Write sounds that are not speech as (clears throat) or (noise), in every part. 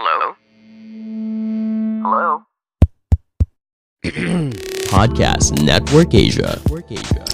Hello? Hello? (clears throat) Podcast Network Asia. Network Asia.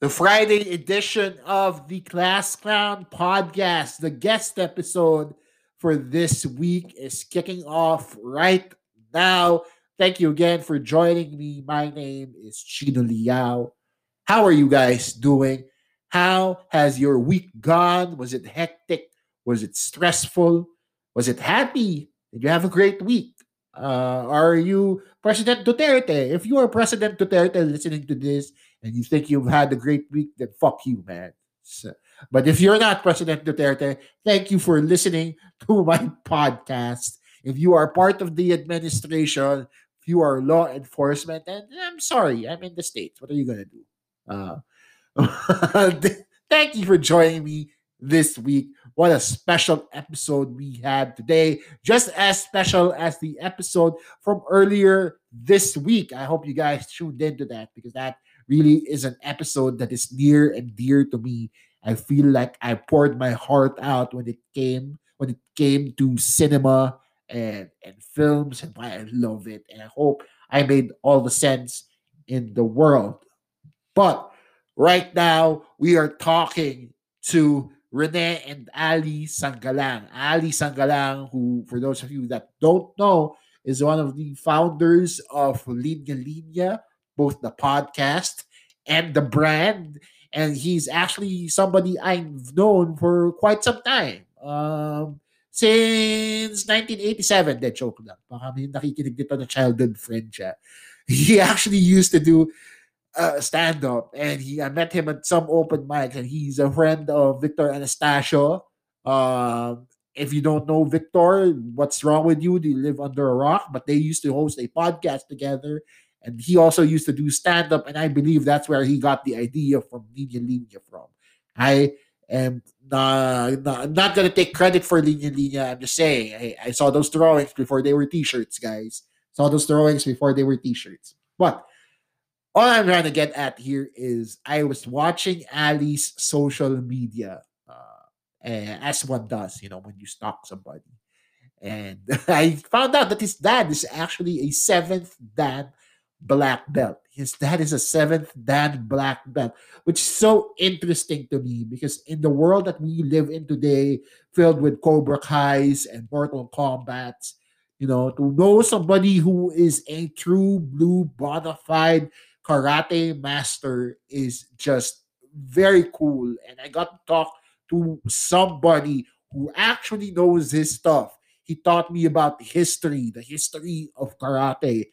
The Friday edition of the Class Clown podcast, the guest episode for this week is kicking off right now. Thank you again for joining me. My name is Chino Liao. How are you guys doing? How has your week gone? Was it hectic? Was it stressful? Was it happy? Did you have a great week? Uh, are you President Duterte? If you are President Duterte listening to this and you think you've had a great week, then fuck you, man. So, but if you're not President Duterte, thank you for listening to my (laughs) podcast. If you are part of the administration, if you are law enforcement, and I'm sorry, I'm in the States. What are you going to do? Uh, (laughs) thank you for joining me this week. What a special episode we had today. Just as special as the episode from earlier this week. I hope you guys tuned into that because that really is an episode that is near and dear to me. I feel like I poured my heart out when it came when it came to cinema and and films and why I love it. And I hope I made all the sense in the world. But right now we are talking to Renee and Ali Sangalang. Ali Sangalang, who, for those of you that don't know, is one of the founders of Linya Linya, both the podcast and the brand. And he's actually somebody I've known for quite some time. Um, since 1987. De, joke lang. Baka may nakikinig dito na childhood friend siya. He actually used to do uh, stand up, and he I met him at some open mic and he's a friend of Victor Anastasio. Um, if you don't know Victor, what's wrong with you? Do you live under a rock? But they used to host a podcast together, and he also used to do stand up, and I believe that's where he got the idea from Linya from. I am not, not, not gonna take credit for Linya Linya. I'm just saying I, I saw those drawings before they were t-shirts, guys. Saw those drawings before they were t-shirts. But all I'm trying to get at here is I was watching Ali's social media, uh, as one does, you know, when you stalk somebody. And (laughs) I found out that his dad is actually a seventh Dan black belt. His dad is a seventh Dan black belt, which is so interesting to me because in the world that we live in today, filled with Cobra Kai's and Mortal Kombat's, you know, to know somebody who is a true blue bona fide karate master is just very cool. And I got to talk to somebody who actually knows his stuff. He taught me about the history, the history of karate,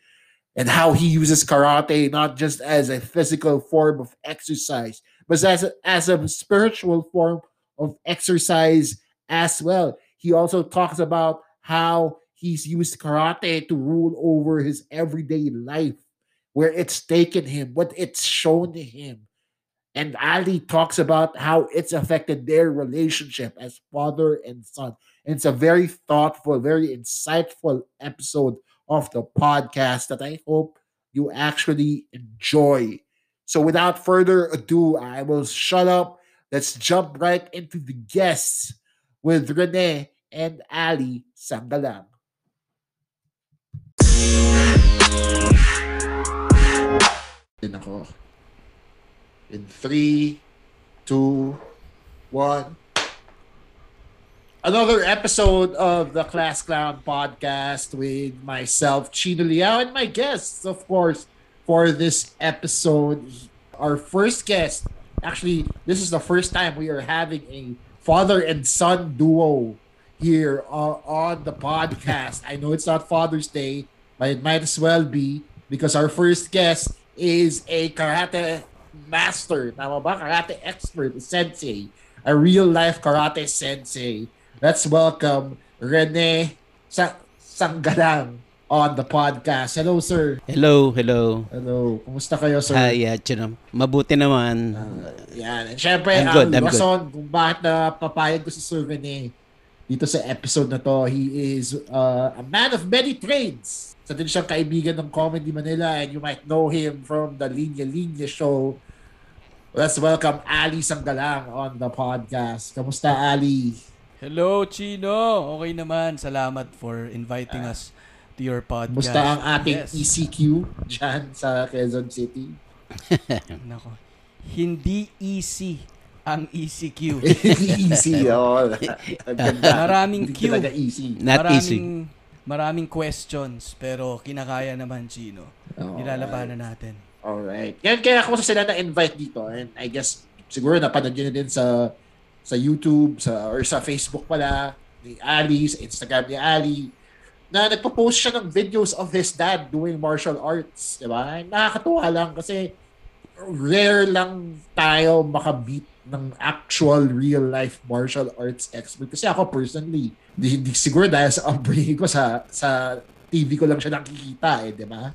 and how he uses karate not just as a physical form of exercise, but as a, as a spiritual form of exercise as well. He also talks about how he's used karate to rule over his everyday life where it's taken him, what it's shown to him. And Ali talks about how it's affected their relationship as father and son. It's a very thoughtful, very insightful episode of the podcast that I hope you actually enjoy. So, without further ado, I will shut up. Let's jump right into the guests with Renee and Ali Sangalang. In 3, 2, 1. Another episode of the Class Clown podcast with myself, Chino Liao, and my guests, of course, for this episode. Our first guest, actually, this is the first time we are having a father and son duo here uh, on the podcast. I know it's not Father's Day, but it might as well be because our first guest is a karate master. Ba? Karate expert, sensei. A real life karate sensei. Let's welcome Rene Sa- Sanggalang on the podcast. Hello, sir. Hello, hello. Hello. Kumusta kayo, sir? Hi, yeah, Chino. Mabuti naman. Uh, yan. And syempre, I'm good, ang I'm good. rason kung bakit na papayag ko si Sir Rene dito sa episode na to. He is uh, a man of many trades. Sa din siyang kaibigan ng Comedy Manila and you might know him from the Linya Linya show. Let's welcome Ali Sanggalang on the podcast. Kamusta Ali? Hello, Chino. Okay naman. Salamat for inviting us to your podcast. Kamusta ang ating Yes. ECQ dyan sa Quezon City? (laughs) Nako. Hindi easy ang E ECQ. easy, oh. Ang ganda. Maraming Hindi Q. talaga easy. Not maraming, easy. Maraming questions, pero kinakaya naman, Chino. Oh, Nilalabanan natin. Alright. Yan kaya ako sa sila na-invite dito and I guess siguro napanood nyo na din sa sa YouTube sa or sa Facebook pala ni Ali, sa Instagram ni Ali na nagpo-post siya ng videos of his dad doing martial arts, di ba? Nakakatuwa lang kasi rare lang tayo makabeat ng actual real life martial arts expert kasi ako personally di, di siguro dahil sa upbringing ko sa sa TV ko lang siya nakikita eh, di ba?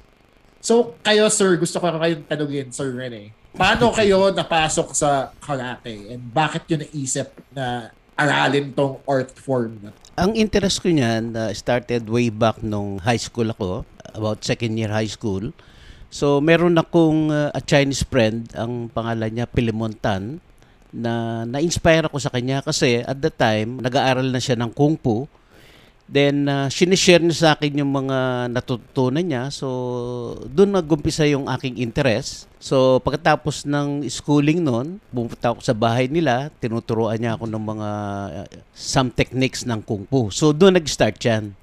So, kayo, sir, gusto ko kayong tanungin, Sir Rene. Paano kayo napasok sa karate? And bakit yun naisip na aralin tong art form na? Ang interest ko niyan uh, started way back nung high school ako, about second year high school. So meron akong uh, a Chinese friend, ang pangalan niya Pilimontan, na na-inspire ako sa kanya kasi at the time nag-aaral na siya ng Kung Fu. Then uh, sinishare niya sa akin yung mga natutunan niya. So doon nagumpisa yung aking interest. So pagkatapos ng schooling noon, pumunta ako sa bahay nila, tinuturuan niya ako ng mga uh, some techniques ng Kung Fu. So doon nag-start yan.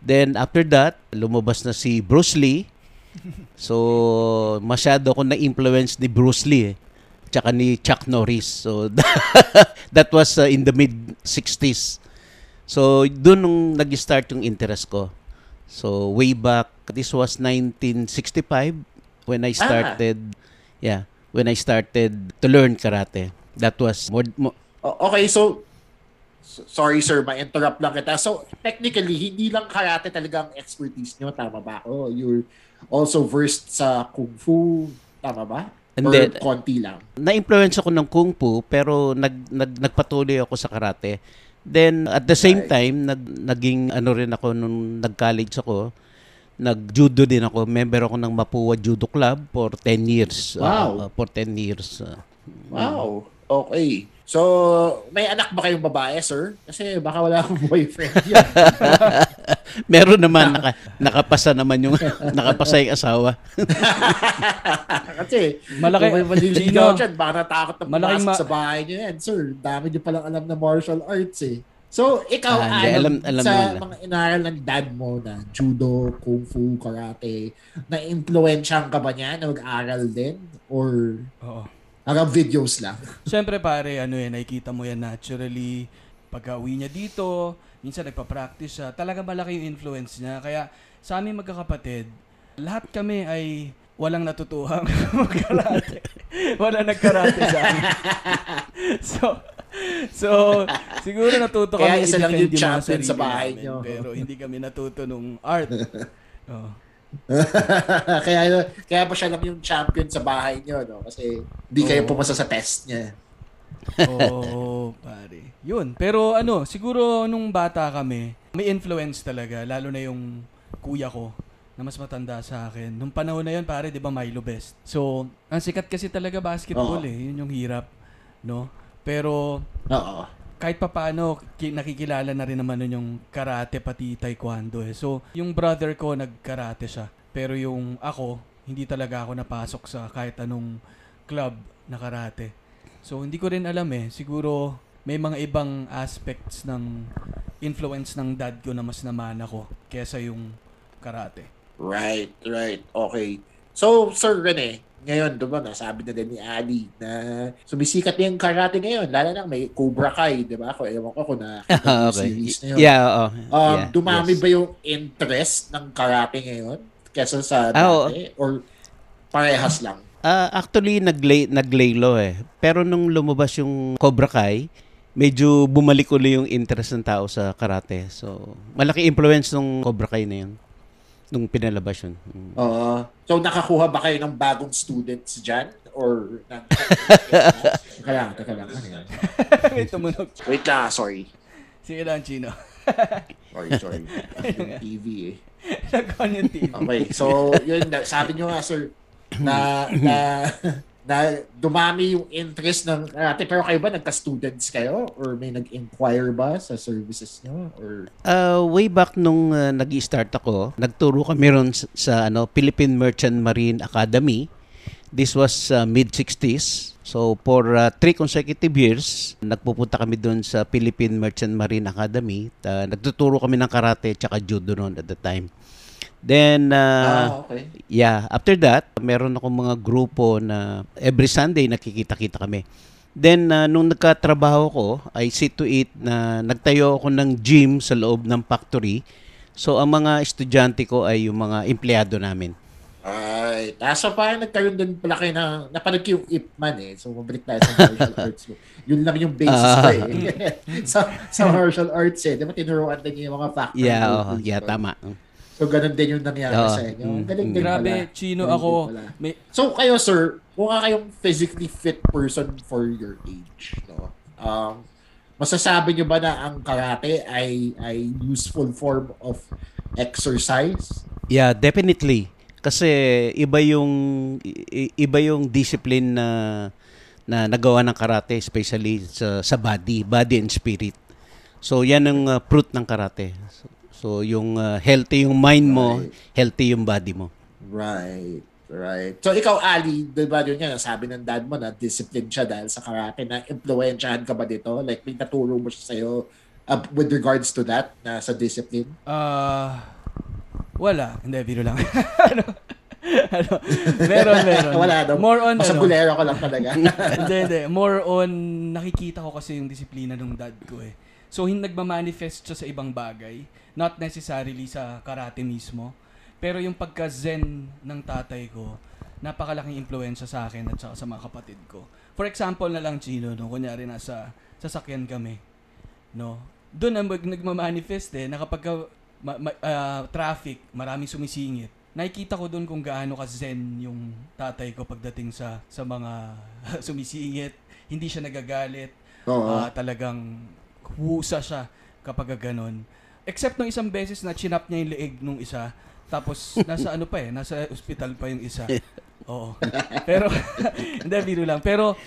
Then after that, lumabas na si Bruce Lee. So masyado ako na-influence ni Bruce Lee eh. Tsaka ni Chuck Norris. So (laughs) that was uh, in the mid 60s. So, doon nung nag-start yung interest ko. So, way back, this was 1965 when I started, yeah, when I started to learn karate. That was more, mo- O- Okay, so, so- sorry sir, ma-interrupt lang kita. So, technically, hindi lang karate talaga ang expertise nyo. Tama ba ako? You're also versed sa kung fu. Tama ba? Hindi. Or konti lang? na-influence ako ng kung fu pero nag, nag nagpatuloy ako sa karate. Then at the same time nag naging ano rin ako nung nag-college ako. Nag-judo din ako. Member ako ng Mapua Judo Club for 10 years. Wow. Uh, for 10 years. uh. Wow. Okay. So, may anak ba kayong babae, sir? Kasi baka wala akong (laughs) boyfriend yan. (laughs) Meron naman naka, nakapasa naman yung (laughs) nakapasa yung asawa. Kasi, Malaki- kung may maliligaw dyan, baka natakot na malaking pumasok ma- sa bahay niyo yan. Sir, dami niyo palang alam na martial arts eh. So, ikaw, Ah. Alan, Alam- alam sa na. mga inaral ng dad mo na judo, kung fu, karate, na-influensyahan ka ba niya na mag-aral din? Or Oo. Hanggang videos lang? Siyempre pare, ano yan, nakikita mo yan naturally. Pagka uwi niya dito, minsan nagpa-practice siya. Talaga malaki yung influence niya. Kaya sa aming magkakapatid, lahat kami ay walang natutuhang (laughs) magkarate. Wala nagkarate sa amin. (laughs) so, so, siguro natuto Kaya kami isa lang yung mga champion sa bahay namin, niyo. Pero hindi kami natuto nung art. (laughs) Oh. (laughs) kaya kaya pa siya lang yung champion sa bahay niyo, no? Kasi hindi kayo Oo. pumasa sa test niya. Oo, (laughs) pare. Yun. Pero ano, siguro nung bata kami, may influence talaga. Lalo na yung kuya ko na mas matanda sa akin. Nung panahon na yun, pare, di ba Milo Best? So, ang sikat kasi talaga basketball Oo. eh. Yun yung hirap. No? Pero, Oo. kahit pa paano, ki- nakikilala na rin naman nun yung karate pati taekwondo eh. So, yung brother ko nagkarate siya. Pero yung ako, hindi talaga ako napasok sa kahit anong club na karate. So, hindi ko rin alam eh. Siguro, may mga ibang aspects ng influence ng dad ko na mas naman ako kesa yung karate. Right, right. Okay. So, Sir Rene, ngayon, diba, nasabi na din ni Ali na sumisikat na yung karate ngayon. Lalo na may Cobra Kai, di ba? Kung ewan ko kung (laughs) na okay. series na yun. Yeah, oo. Um, yeah, dumami yes. ba yung interest ng karate ngayon kesa sa Ah, dati? Or parehas lang? Ah, actually naglay naglaylo eh. Pero nung lumabas yung Cobra Kai, medyo bumalik uli yung interest ng tao sa karate. So, malaki influence ng Cobra Kai na yun. Nung pinalabas yun. Mm. Oo. so, nakakuha ba kayo ng bagong students dyan? Or, (laughs) teka lang, teka lang. Ano? May (laughs) tumunog. Wait lang, sorry. Sige lang, Chino. Sorry, sorry. (laughs) Yung TV eh. (laughs) Nagkaon yung TV. Okay, so yun, sabi nyo nga sir, na, na, na dumami yung interest ng karate. Pero kayo ba, nagka-students kayo? Or may nag-inquire ba sa services nyo? Or, Uh, way back nung uh, nag-start ako, nagturo kami ron sa, sa ano, Philippine Merchant Marine Academy. This was uh, mid-60s. So for uh, three consecutive years, nagpupunta kami doon sa Philippine Merchant Marine Academy. Uh, nagtuturo kami ng karate at judo noon at the time. Then, uh, ah, okay. Yeah, after that, meron akong mga grupo na every Sunday nakikita-kita kami. Then, uh, nung nagkatrabaho ko, I see to it na nagtayo ako ng gym sa loob ng factory. So, ang mga estudyante ko ay yung mga empleyado namin. Ah, so parang nagkaroon din pala kayo ng, napanood ko yung Ip Man eh. So, mabalik tayo sa martial (laughs) arts. Yun lang yung basis ko eh. (laughs) sa, sa martial arts eh. Di ba tinuruan din yung mga factor? Yeah, oh, movies, yeah, tama. So, ganun din yung nangyari Oo. sa inyo. Mm, Galing mm. din Grabe, pala. Chino, Galing ako, may, So, kayo, sir, mukha kayong physically fit person for your age, no? Um, masasabi nyo ba na ang karate ay ay useful form of exercise? Yeah, definitely. Kasi iba yung iba yung discipline na na nagawa ng karate especially sa sa body, body and spirit. So yan ang uh, fruit ng karate. So, so yung uh, healthy yung mind mo, Right. healthy yung body mo. Right. Right. So ikaw, Ali, di ba yun nga, sabi ng dad mo na discipline siya dahil sa karate, na impluensyahan ka ba dito? Like, may naturo mo siya sa'yo uh, with regards to that, na sa discipline? ah, wala. Hindi, biro lang. (laughs) ano? ano? Meron, meron. (laughs) Wala daw. More on, ano, Masabulero ko lang talaga. (laughs) hindi, hindi. More on, nakikita ko kasi yung disiplina ng dad ko eh. So, hin nagmamanifest siya sa ibang bagay. Not necessarily sa karate mismo. Pero yung pagka-zen ng tatay ko, napakalaking impluensya sa akin at saka sa mga kapatid ko. For example na lang, Chino, no? kunyari nasa sasakyan kami, no? Doon ang mag- nagmamanifest eh, na kapag ka- ma- ma- ah, traffic, maraming sumisingit. Nakikita ko doon kung gaano ka zen yung tatay ko pagdating sa sa mga (laughs) sumisingit. Hindi siya nagagalit. Oo. Ah, talagang husa siya kapag ganon. Except nung isang beses na chinap niya yung leeg nung isa, tapos nasa ano pa eh, nasa ospital pa yung isa. (laughs) Oo. Pero, (laughs) hindi, biro lang. Pero,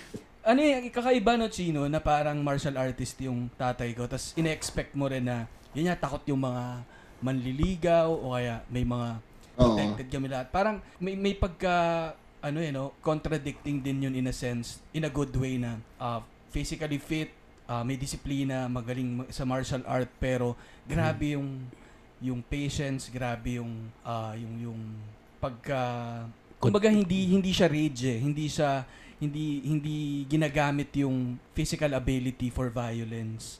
ano yung kakaiba no, Chino, na parang martial artist yung tatay ko. Tapos, ine-expect mo rin na, yun nga, takot yung mga manliligaw o kaya may mga protected kami lahat. Parang may, may pagka, ano eh, no, contradicting din yun in a sense, in a good way na uh, physically fit, uh, may disiplina, magaling ma- sa martial art, pero grabe yung yung patience, grabe yung ah, yung yung pagka kumbaga hindi hindi siya rage eh. hindi siya hindi hindi ginagamit yung physical ability for violence.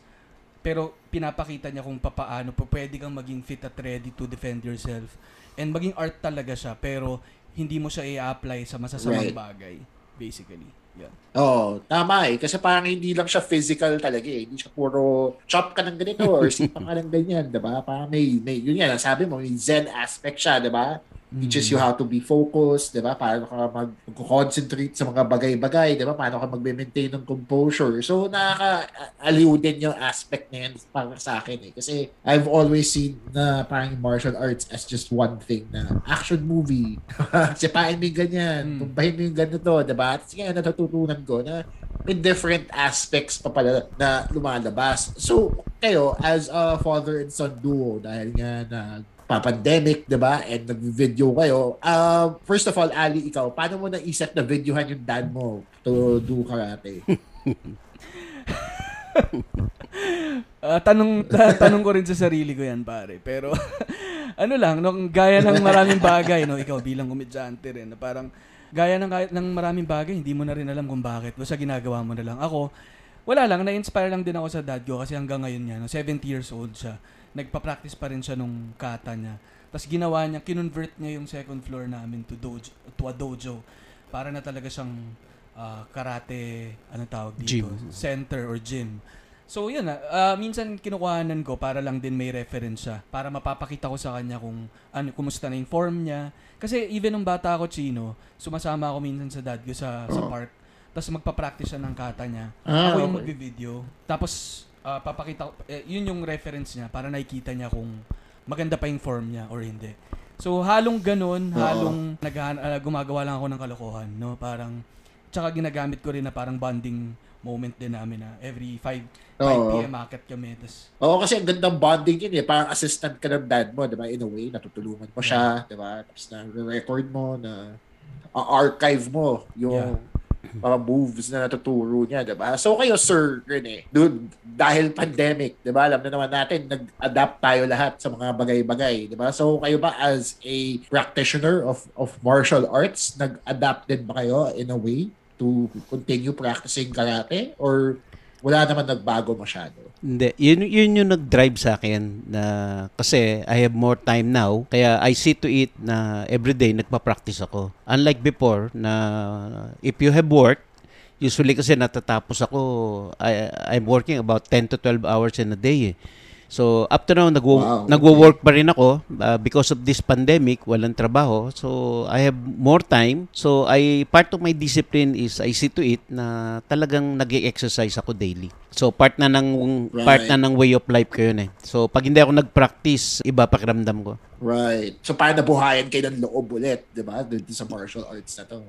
Pero pinapakita niya kung papaano po pwede kang maging fit at ready to defend yourself. And maging art talaga siya pero hindi mo siya i-apply sa masasamang Right. bagay basically. Yan. Oo, tama eh. Kasi parang hindi lang siya physical talaga eh. Hindi siya puro chop ka ng ganito or sipa ka ng ganyan, di ba? Parang may, may, yun yan, sabi mo, may zen aspect siya, di ba? Teaches you how to be focused, di ba? Paano ka mag- mag-concentrate sa mga bagay-bagay, di ba? Paano ka mag-maintain ng composure. So, nakaka-aliw din yung aspect na yan para sa akin eh. Kasi I've always seen na parang martial arts as just one thing na action movie. (laughs) Sipain mo yung ganyan, Mm. tumbahin mo yung ganito, di ba? At sige, natututunan ko na may different aspects pa pala na lumalabas. So, kayo, as a father and son duo, dahil nga na pa-pandemic, di ba? And nag-video kayo. Uh, first of all, Ali, ikaw, paano mo naisip na videohan yung dad mo to do karate? (laughs) Ah, tanong ta- tanong ko rin sa sarili ko 'yan, pare. Pero (laughs) ano lang, nung gaya ng maraming bagay, no, ikaw bilang komedyante rin, na parang gaya ng ng maraming bagay, hindi mo na rin alam kung bakit. Basta ginagawa mo na lang. Ako, wala lang, na-inspire lang din ako sa dad ko kasi hanggang ngayon niya, no, 70 years old siya. Nagpa-practice pa rin siya nung kata niya. Tapos ginawa niya, kinonvert niya yung second floor namin to dojo, to a dojo. Para na talaga siyang ah, karate, ano tawag dito? Gym. Center or gym. So yun Ah, minsan kinukuhanan ko para lang din may reference siya. Para mapapakita ko sa kanya kung ano, kumusta na yung form niya. Kasi even nung bata ako, Chino, sumasama ako minsan sa dad ko sa, sa park. Tapos magpa-practice siya ng kata niya. Ah, ako yung okay. magbe-video. Tapos ah, papakita ko, eh, yun yung reference niya para nakikita niya kung maganda pa yung form niya or hindi. So halong ganun, halong naghahan- ah, gumagawa lang ako ng kalokohan, no? Parang tsaka ginagamit ko rin na parang bonding moment din namin na every 5 5 Oo. PM akit kami. Tas, Oo, kasi ang gandang bonding yun eh. Parang assistant ka ng dad mo, di ba? In a way, natutulungan mo siya, di ba? Tapos na-record mo, na archive mo yung (clears throat) mga moves na natuturo niya, di ba? So kayo, Sir Rene, dude, dahil pandemic, di ba? Alam na naman natin, nag-adapt tayo lahat sa mga bagay-bagay, di ba? So kayo ba as a practitioner of of martial arts, nag-adapt din ba kayo in a way to continue practicing karate? Or wala naman nagbago masyado? Hindi, yun, yun yung nag-drive sa akin na kasi I have more time now kaya I see to it na everyday nagpa-practice ako. Unlike before na if you have work, usually kasi natatapos ako, I, I'm working about 10 to 12 hours in a day eh. So up to now nagwo Wow, okay. nagwo-work pa rin ako uh, because of this pandemic, walang trabaho. So I have more time. So I part of my discipline is I see to it na talagang nag-exercise ako daily. So part na ng part Right. na ng way of life ko yun eh. So pag hindi ako nag-practice, iba pakiramdam ko. Right. So, paano nabuhayan kayo ng loob ulit, di ba? Doon sa martial arts na to.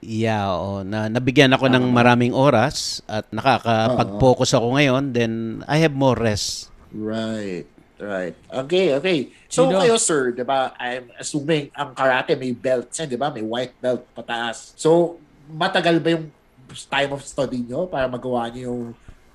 Yeah, oo. Na, nabigyan ako ng maraming oras at nakakapag-focus ako ngayon, then I have more rest. Right. Right. Okay, okay. So, Sino? kayo, sir, di ba, I'm assuming ang karate may belts yan, di ba? May white belt pataas. So, matagal ba yung time of study nyo para magawa nyo yung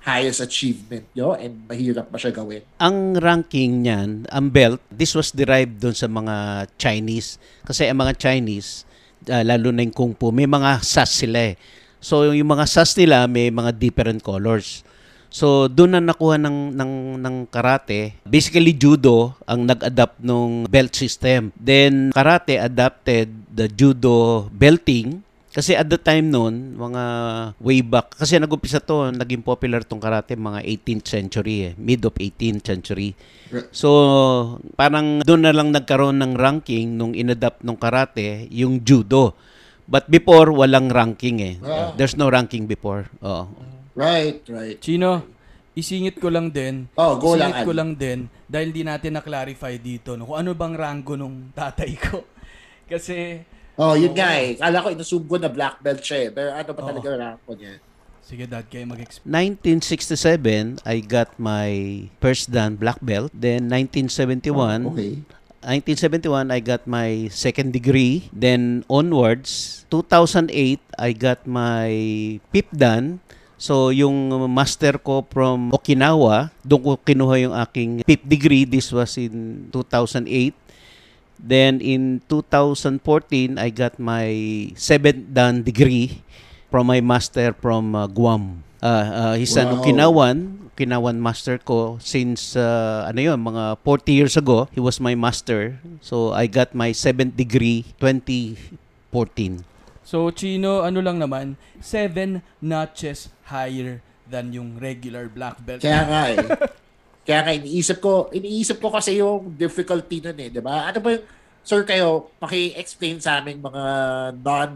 highest achievement nyo and mahirap ba siya gawin? Ang ranking niyan, ang belt, this was derived doon sa mga Chinese. Kasi ang mga Chinese, ah, lalo na yung Kung Fu, may mga sas sila eh. So yung mga sas nila may mga different colors. So doon na nakuha ng, ng, ng karate. Basically judo ang nag-adapt ng belt system. Then karate adapted the judo belting kasi at the time noon, mga way back, kasi nag-umpisa to, naging popular tong karate mga 18th century eh, mid of 18th century. So, parang doon na lang nagkaroon ng ranking nung inadapt ng karate, yung judo. But before, walang ranking eh. Ah. There's no ranking before. Oo. Right, right. Chino, isingit ko lang din. Oh, go lang, isingit ko Ali. lang din dahil di natin na-clarify dito no, kung ano bang rango nung (laughs) tatay ko. Kasi, Oh, yun Oo. nga eh. Kala ko inassume ko na black belt siya eh. Pero ano ba Oo. talaga ko niya? sige dad, kayo mag-explain. 1967, I got my first dan black belt. Then 1971, Okay. 1971, I got my second degree. Then onwards, 2008, I got my fifth dan. So, yung master ko from Okinawa, doon ko kinuha yung aking fifth degree. This was in 2008. Then, in 2014, I got my seventh dan degree from my master from uh, Guam. Uh, uh, he's an Wow. Okinawan, Okinawan master ko since uh, ano yun, mga 40 years ago. He was my master. So I got my 7th degree 2014. So, Chino, ano lang naman, seven notches higher than yung regular black belt. Kaya nga eh. Kaya nga iniisip ko, iniisip ko kasi yung difficulty nun eh, di ba? Ano ba yung, sir kayo, paki-explain sa aming mga non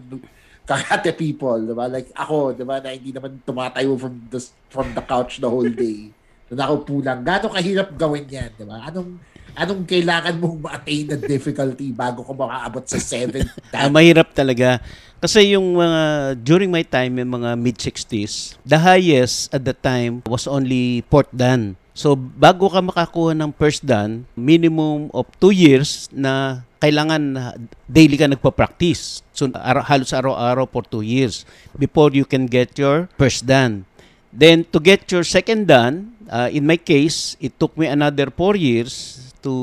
karate people, di ba? Like ako, di ba, na hindi naman tumatayo from the, from the couch the whole day. Na nakaupo lang. Gano'ng kahirap gawin yan, di ba? Anong, anong kailangan mong ma-attain na difficulty bago ko makaabot sa 7 (laughs) Ah, mahirap talaga. Kasi yung mga, during my time, yung mga mid-60s, the highest at the time was only fourth dan. So, bago ka makakuha ng first dan, minimum of two years na kailangan daily ka nagpa-practice. So, ara- halos araw-araw for two years before you can get your first dan. Then, to get your second dan, uh, in my case, it took me another four years to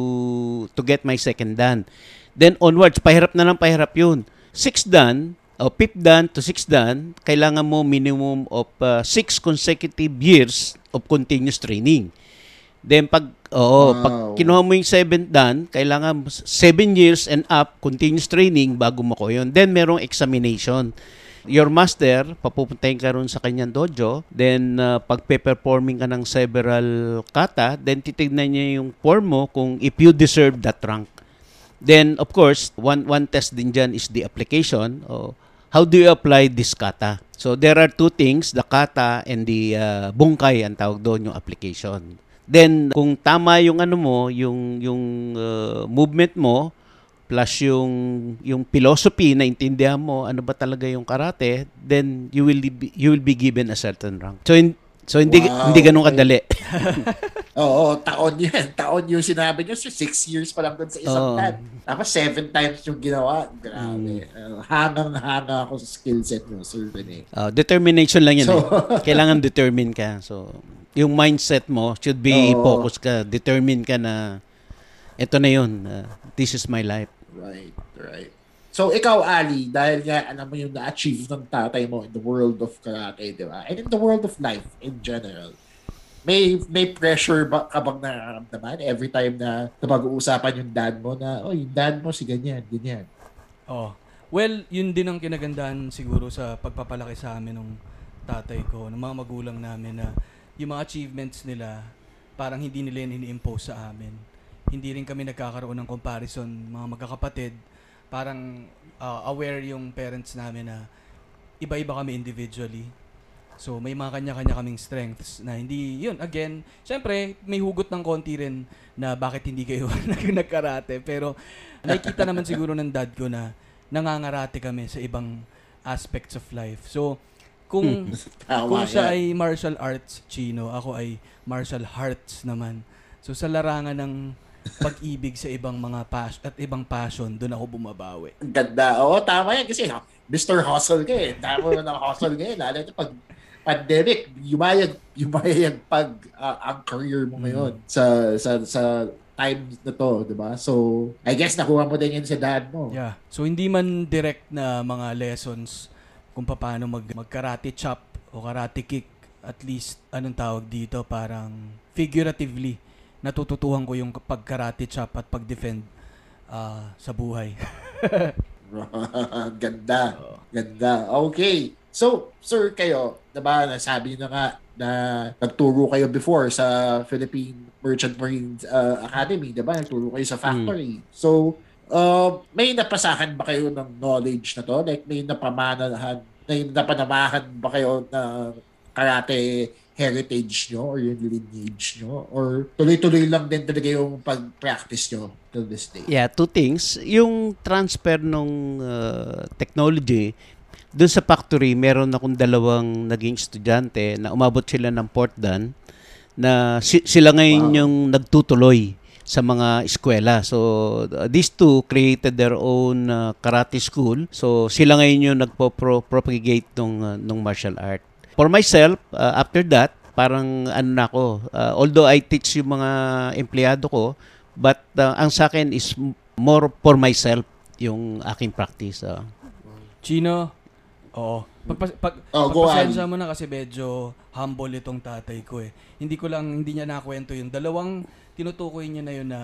to get my second dan. Then onwards, pahirap na lang pahirap yun. Sixth dan, o fifth dan to sixth dan, kailangan mo minimum of uh, six consecutive years of continuous training. Then pag oo, Wow. pag kinuha mo yung seventh dan, kailangan mo s- seven years and up continuous training bago mo ko yun. Then merong examination. Your master, papupuntahin ka ron sa kanyang dojo. Then, uh, pagpe-performing ka ng several kata, then titignan niya yung form mo kung if you deserve that rank. Then, of course, one one test din dyan is the application. Oh, how do you apply this kata? So there are two things, the kata and the uh, bungkay ang tawag doon yung application. Then kung tama yung ano mo, yung yung uh, movement mo plus yung yung philosophy na intindihan mo ano ba talaga yung karate, then you will be, you will be given a certain rank. So in, so hindi Wow, hindi ganun kadali. (laughs) (laughs) Oo, taon yan. Taon yung sinabi niyo. So, six years pa lang doon sa isang Oo. dan. Tapos seven times yung ginawa. Grabe. Uh, hangang-hanga ako sa skill set niyo, Sir Rene. Uh, determination lang yan. So- eh. (laughs) Kailangan determine ka. So, yung mindset mo should be Oo. focus ka. Determine ka na ito na yun. uh, this is my life. Right, right. So, ikaw, Ali, dahil nga, alam mo yung na-achieve ng tatay mo in the world of karate, di ba? And in the world of life in general, may may pressure ba ka bang nararamdaman every time na napag-uusapan yung dad mo na, oh, yung dad mo si ganyan, ganyan. Oh. Well, yun din ang kinagandaan siguro sa pagpapalaki sa amin ng tatay ko, ng mga magulang namin na yung mga achievements nila parang hindi nila yun ini-impose sa amin. Hindi rin kami nagkakaroon ng comparison, mga magkakapatid. Parang uh, aware yung parents namin na iba-iba kami individually. So may mga kanya-kanya kaming strengths na hindi, yun, again, syempre may hugot ng konti rin na bakit hindi kayo (laughs) nag- nagkarate. Pero nakikita naman siguro ng dad ko na nangangarate kami sa ibang aspects of life. So kung (laughs) Tama kung siya ay martial arts, Chino, ako ay martial hearts naman. So sa larangan ng pag-ibig sa ibang mga pas at ibang passion, doon ako bumabawi. Ganda. Oo, tama yan kasi ha, Mr. Hustle ka eh. Mo na hustle ngayon. Lalo na pag pandemic, yumayag, yumayag pag ah, ang career mo ngayon sa sa sa time na to, 'di ba? So, I guess nakuha mo din yan sa dad mo. Yeah. So hindi man direct na mga lessons kung paano mag mag-karate chop o karate kick, at least anong tawag dito, parang figuratively natututuhan ko yung pag-karate chop at pag-defend ah, sa buhay. (laughs) Ganda. Ganda. Okay. So, sir, kayo, diba, nasabi na nga na nagturo kayo before sa Philippine Merchant Marine uh, Academy, diba? Nagturo kayo sa factory. So, uh, may napasahan ba kayo ng knowledge na to? Like, may napamanahan, may napanamahan ba kayo na karate heritage nyo or yung lineage nyo? Or tuloy-tuloy lang din talaga yung pag-practice nyo till this day? Yeah, two things. Yung transfer ng uh, technology, doon sa factory, meron akong dalawang naging estudyante na umabot sila ng Port Dan na si- sila ngayon Wow. yung nagtutuloy sa mga eskwela. So, uh, these two created their own uh, karate school. So, sila ngayon yung nagpo-propagate nung, uh, nung martial art. For myself, uh, after that, parang ano na ako, uh, although I teach yung mga empleyado ko, but uh, ang sa akin is m- more for myself yung aking practice. uh. Chino, oo. Pagpa- pag, Oh, pagpasensya mo na kasi medyo humble itong tatay ko eh. Hindi ko lang, hindi niya nakwento yung dalawang tinutukoy niya na yun na,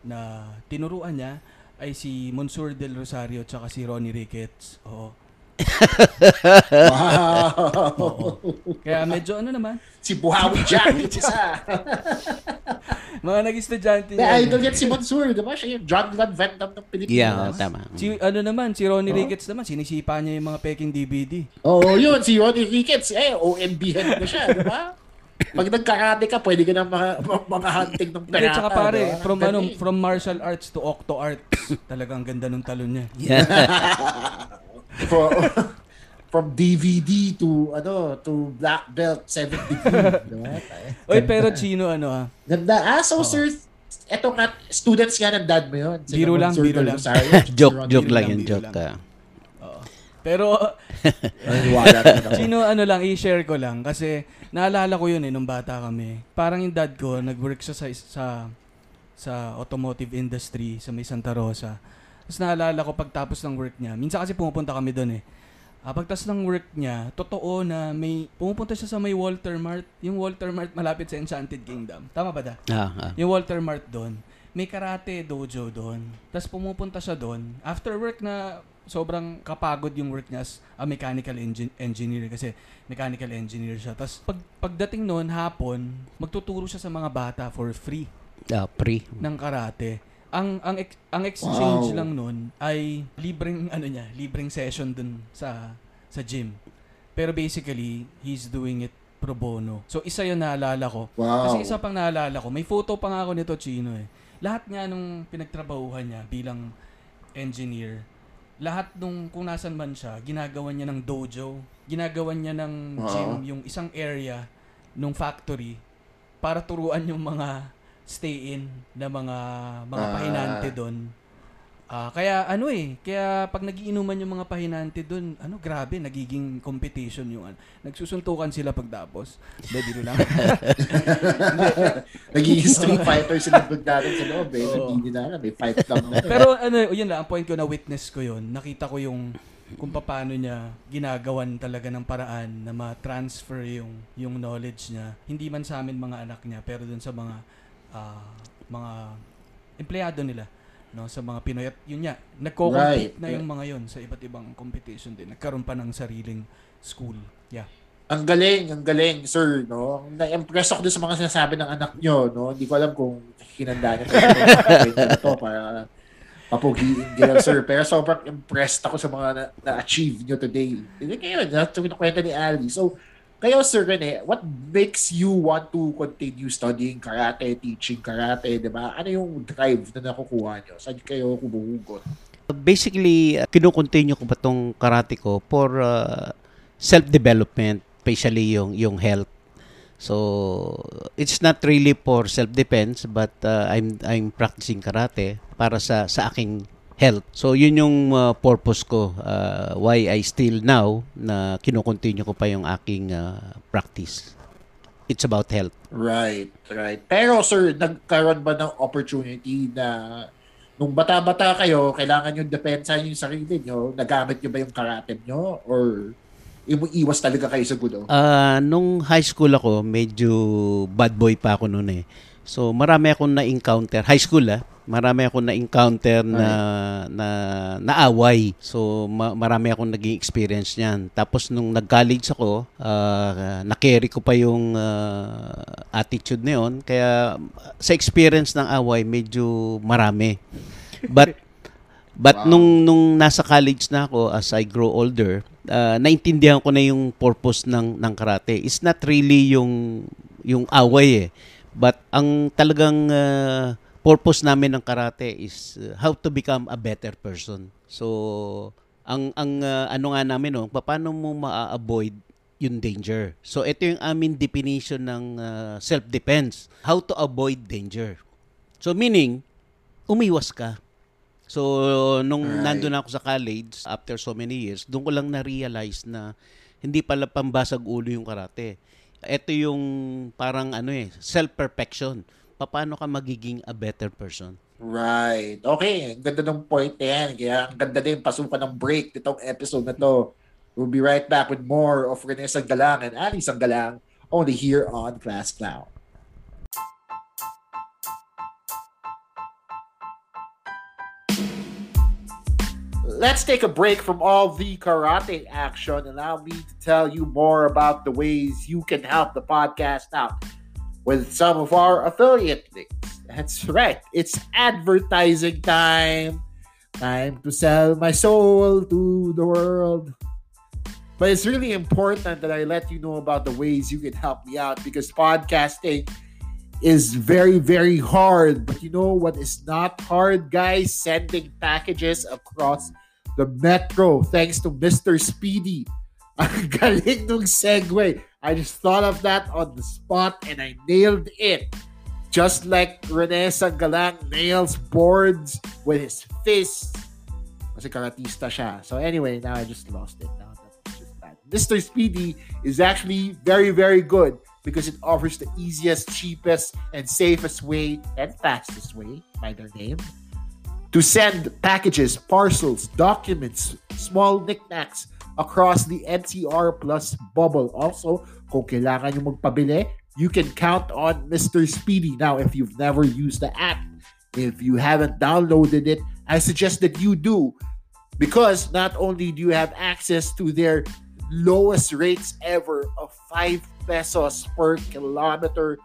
na tinuruan niya ay si Monsur del Rosario tsaka si Ronnie Ricketts. Oo. Wow! Oo. Kaya medyo ano naman, si Buhawi Jack, isa. (laughs) mga nag-estudyante niya. idol yan si Mansur, di ba? Siya yung John Van Damme ng Pilipinas. Yeah, tama. Si ano naman, si Ronnie Oo. Ricketts naman, sinisipa niya yung mga peking DVD. Oo, yun. Si Ronnie Ricketts, eh, OMB head na siya, di ba? Pag nagkarate ka, pwede ka na mga, mga hunting ng Hindi, pirata. tsaka pare, di ba? from ano, from martial arts to octo arts, talagang ganda nung talon niya. Yeah. (laughs) from, (laughs) from DVD to, ano, to black belt 73. (laughs) di ba? Oy, pero Chino, ano ah, Ganda. Ah, so sir, eto nga, students nga ng dad mo yun. Biro lang, biro lang. Si (laughs) joke, joke lang lang, yun, joke. lang. ah. pero. Chino, ano lang, i-share ko lang kasi naalala ko yun eh, nung bata kami. Parang yung dad ko, nag-work siya sa, sa, sa automotive industry sa may Santa Rosa. Tapos naalala ko pagtapos ng work niya, minsan kasi pumupunta kami doon eh. Ah, pagtas ng work niya, totoo na may pumupunta siya sa may Walter Mart, yung Walter Mart malapit sa Enchanted Kingdom. Tama ba da? Ah, ah. Yung Walter Mart doon, may karate dojo doon. Tapos pumupunta siya doon. After work na sobrang kapagod yung work niya as a mechanical engin- engineer kasi mechanical engineer siya. Tapos pag, pagdating noon, hapon, magtuturo siya sa mga bata for free Ah, pre. ng karate. Ang ang ex- ang exchange Wow. lang noon ay libreng ano niya, libreng session dun sa sa gym. Pero basically, he's doing it pro bono. So, isa yun naalala ko. Wow. Kasi isa pang naalala ko, may photo pa nga ako nito, Chino eh. Lahat nga nung pinagtrabahuhan niya bilang engineer, lahat nung kung nasan man siya, ginagawan niya ng dojo, ginagawan niya ng Oo. gym, yung isang area nung factory para turuan yung mga stay-in na mga mga Ah. pahinante doon. Ah, kaya ano eh, kaya pag nagiinuman yung mga pahinante doon, ano grabe, nagiging competition yung ano. Nagsusuntukan sila pagtapos. Hindi, dito lang. (laughs) Nagiging Street Fighter sila natin sa loob eh. Oo. Hindi na alam, may fight lang. Pero ano, yun lang, ang point ko na witness ko yun. Nakita ko yung kung paano niya ginagawan talaga ng paraan na ma-transfer yung yung knowledge niya. Hindi man sa amin mga anak niya, pero dun sa mga ah, mga empleyado nila no sa mga Pinoy at yun nga nagko-compete Right. na yung mga yun sa iba't ibang competition din nagkaroon pa ng sariling school yeah Ang galing, ang galing, sir, no? Na-impress ako doon sa mga sinasabi ng anak nyo, no? Hindi ko alam kung hinanda niya ito para papugiin kayo, sir. Pero sobrang impressed ako sa mga na- na-achieve nyo today. Hindi kayo, na ito kinukwenta ni Ali. So, kayo, sir Rene, what makes you want to continue studying karate, teaching karate, di ba? Ano yung drive na nakukuha nyo? Saan kayo kumuhugot? Basically, uh, kinukontinue ko pa tong karate ko for uh, self-development, especially yung yung health. So, it's not really for self-defense but uh, I'm I'm practicing karate para sa sa aking health. So, yun yung uh, purpose ko uh, why I still now na kinukontinue ko pa yung aking uh, practice. It's about health. Right, right. Pero sir, nagkaroon ba ng opportunity na nung bata-bata kayo, kailangan yung depensahan yung sarili nyo, nagamit nyo ba yung karate nyo? Or iwas talaga kayo sa gulo? Ah, nung high school ako, medyo bad boy pa ako noon eh. So, marami akong na-encounter. High school ah. Marami akong na-encounter na, na naaway. So, ma- marami akong naging experience niyan. Tapos, nung nag-college ako, ah, na-carry ko pa yung ah, attitude na yun. Kaya, sa experience ng away, medyo marami. But, (laughs) But Wow. nung nung nasa college na ako as I grow older, uh, naintindihan ko na yung purpose ng ng karate. It's not really yung yung away eh. But ang talagang uh, purpose namin ng karate is uh, how to become a better person. So ang ang uh, ano nga namin no, paano mo ma-avoid yung danger. So ito yung aming definition ng uh, self-defense. How to avoid danger. So meaning umiwas ka. So, nung Right. nandun ako sa college, after so many years, doon ko lang na-realize na hindi pala pambasag ulo yung karate. Ito yung parang ano eh, self-perfection. Paano ka magiging a better person? Right. Okay, ang ganda ng point na yan. Kaya ang ganda din pasukan ng break nitong episode na to. We'll be right back with more of Rene Sanggalang and Ali Sanggalang only here on Class Clown. Let's take a break from all the karate action. and Allow me to tell you more about the ways you can help the podcast out with some of our affiliate links. That's right. It's advertising time. Time to sell my soul to the world. But it's really important that I let you know about the ways you can help me out because podcasting is very, very hard. But you know what is not hard, guys? Sending packages across the metro thanks to Mr. Speedy. (laughs) Galing nung segue. I just thought of that on the spot and I nailed it. Just like Rene Sanggalang nails boards with his fists. Kasi karatista siya. So anyway, now I just lost it. Now that's just bad. Mr. Speedy is actually very, very good because it offers the easiest, cheapest, and safest way and fastest way, by their name, to send packages, parcels, documents, small knickknacks across the NCR Plus bubble. Also, kung kailangan nyo magpabili, you can count on Mr. Speedy. Now, if you've never used the app, if you haven't downloaded it, I suggest that you do because not only do you have access to their lowest rates ever of 5 pesos per kilometer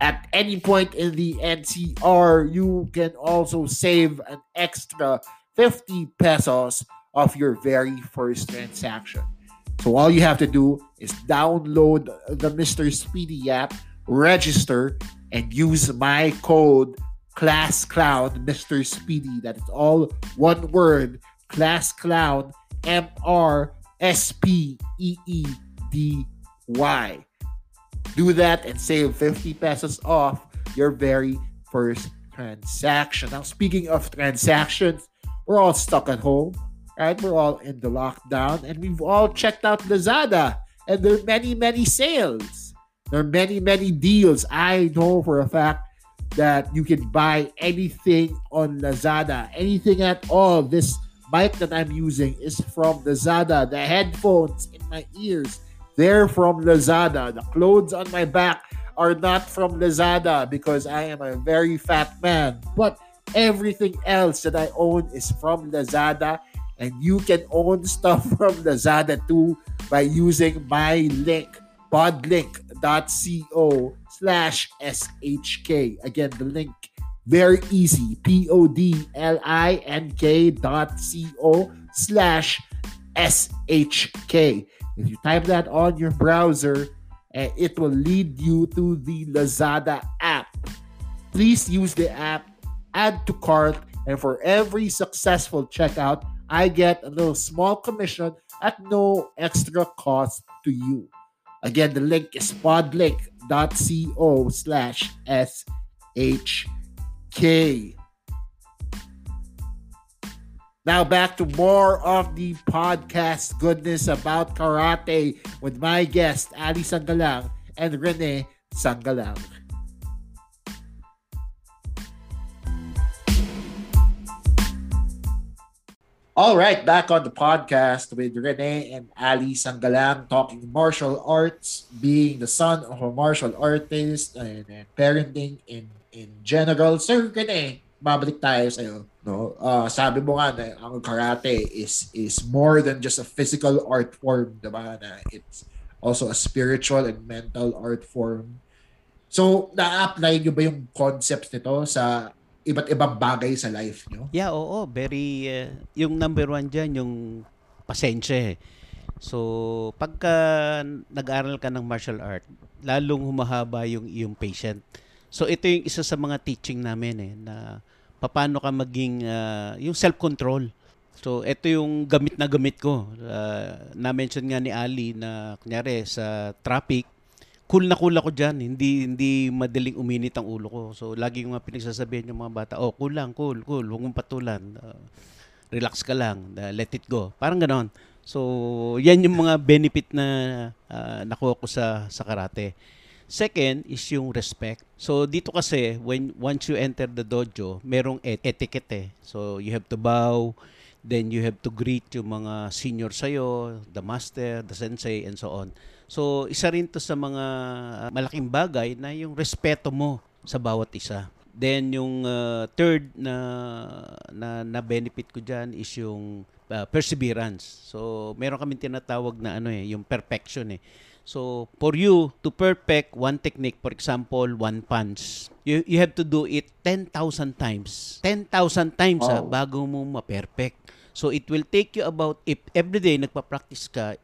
at any point in the NCR, you can also save an extra 50 pesos of your very first transaction. So all you have to do is download the Mr. Speedy app, register, and use my code Class Clown Mr. Speedy. That is all one word. Class Clown M R S P E E D Y. Do that and save 50 pesos off your very first transaction. Now, speaking of transactions, we're all stuck at home, right? We're all in the lockdown and we've all checked out Lazada and there are many, many sales. There are many, many deals. I know for a fact that you can buy anything on Lazada, anything at all. This mic that I'm using is from Lazada. The headphones in my ears, they're from Lazada. The clothes on my back are not from Lazada because I am a very fat man. But everything else that I own is from Lazada. And you can own stuff (laughs) from Lazada too by using my link, podlink.co slash SHK. Again, the link very easy. P-O-D-L-I-N-K dot C-O slash S-H-K. If you type that on your browser, uh, it will lead you to the Lazada app. Please use the app, add to cart, and for every successful checkout, I get a little small commission at no extra cost to you. Again, the link is podlink.co slash SHK. Now back to more of the podcast goodness about karate with my guest Ali Sangalang and Rene Sangalang. All right, back on the podcast with Rene and Ali Sangalang talking martial arts, being the son of a martial artist and, and parenting in in general. Sir Rene, babalik tayo sa iyo. No? Uh, sabi mo nga na ang karate is is more than just a physical art form, 'di ba? Na it's also a spiritual and mental art form. So, na-apply niyo ba yung concepts nito sa iba't ibang bagay sa life nyo? Yeah, oo. Very, uh, yung number one dyan, yung pasensya eh. So, pagka nag-aral ka ng martial art, lalong humahaba yung iyong patient. So, ito yung isa sa mga teaching namin eh, na paano ka maging, uh, yung self-control. So, ito yung gamit na gamit ko. Uh, na-mention nga ni Ali na, kunyari, sa traffic, cool na cool ako diyan. Hindi hindi madaling uminit ang ulo ko. So lagi ko nga pinagsasabihan yung mga bata, "Oh, cool lang, cool, cool. Huwag mong patulan. Uh, relax ka lang. Uh, let it go." Parang ganoon. So, yan yung mga benefit na uh, nakuha ko sa sa karate. Second is yung respect. So dito kasi when once you enter the dojo, merong et- etiquette eh. So you have to bow, then you have to greet yung mga senior sa'yo, the master, the sensei, and so on. So, isa rin to sa mga malaking bagay na yung respeto mo sa bawat isa. Then yung uh, third na, na na benefit ko diyan is yung uh, perseverance. So, meron kaming tinatawag na ano eh, yung perfection eh. So, for you to perfect one technique, for example, one punch, you, you have to do it 10,000 times. 10,000 times oh. ha, bago mo ma-perfect. So, it will take you about, if everyday nagpa-practice ka,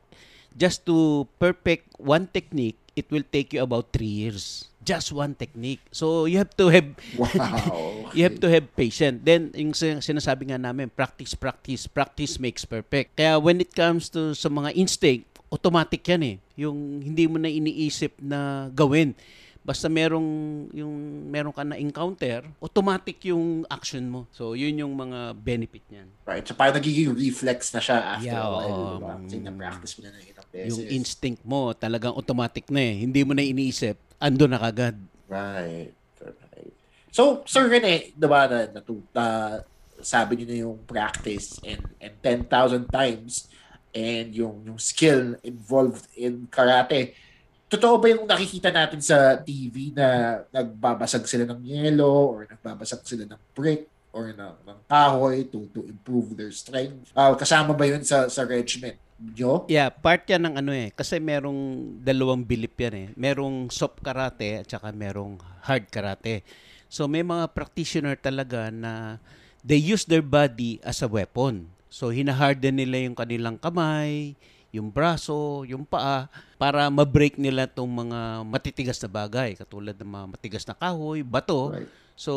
just to perfect one technique, it will take you about three years. Just one technique. So you have to have (laughs) wow. (laughs) you have to have patience. Then yung sinasabi nga namin, practice, practice, practice makes perfect. Kaya when it comes to sa mga instinct, automatic yan eh. Yung hindi mo na iniisip na gawin basta merong yung meron ka na encounter, automatic yung action mo. So, yun yung mga benefit niyan. Right. So, parang nagiging reflex na siya after yeah, a while. Um, diba? Kasi na-practice mo na ng ilang beses. Yung instinct mo, talagang automatic na eh. Hindi mo na iniisip, ando na kagad. Right. right. So, Sir Rene, diba na, na, uh, sabi niyo na yung practice and, and 10,000 times and yung, yung skill involved in karate totoo ba yung nakikita natin sa TV na nagbabasag sila ng yelo or nagbabasag sila ng brick or ng, ng kahoy to to improve their strength? Uh, kasama ba yun sa sa regiment? Nyo? Yeah, part yan ng ano eh. Kasi merong dalawang bilip yan eh. Merong soft karate at saka merong hard karate. So may mga practitioner talaga na they use their body as a weapon. So hinaharden nila yung kanilang kamay, yung braso, yung paa, para ma-break nila tong mga matitigas na bagay, katulad ng mga matigas na kahoy, bato. Right. So,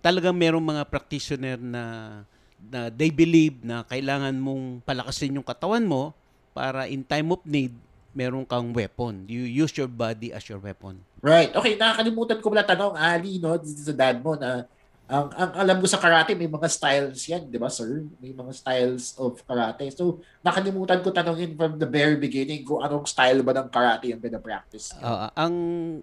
talagang merong mga practitioner na, na they believe na kailangan mong palakasin yung katawan mo para in time of need, meron kang weapon. You use your body as your weapon. Right. Okay, nakakalimutan ko pala tanong, Ali, no, sa dad mo na ang, ang alam ko sa karate, may mga styles yan, di ba, sir? May mga styles of karate. So, nakalimutan ko tanongin from the very beginning kung anong style ba ng karate yung pinapractice. niyo. Ah, ang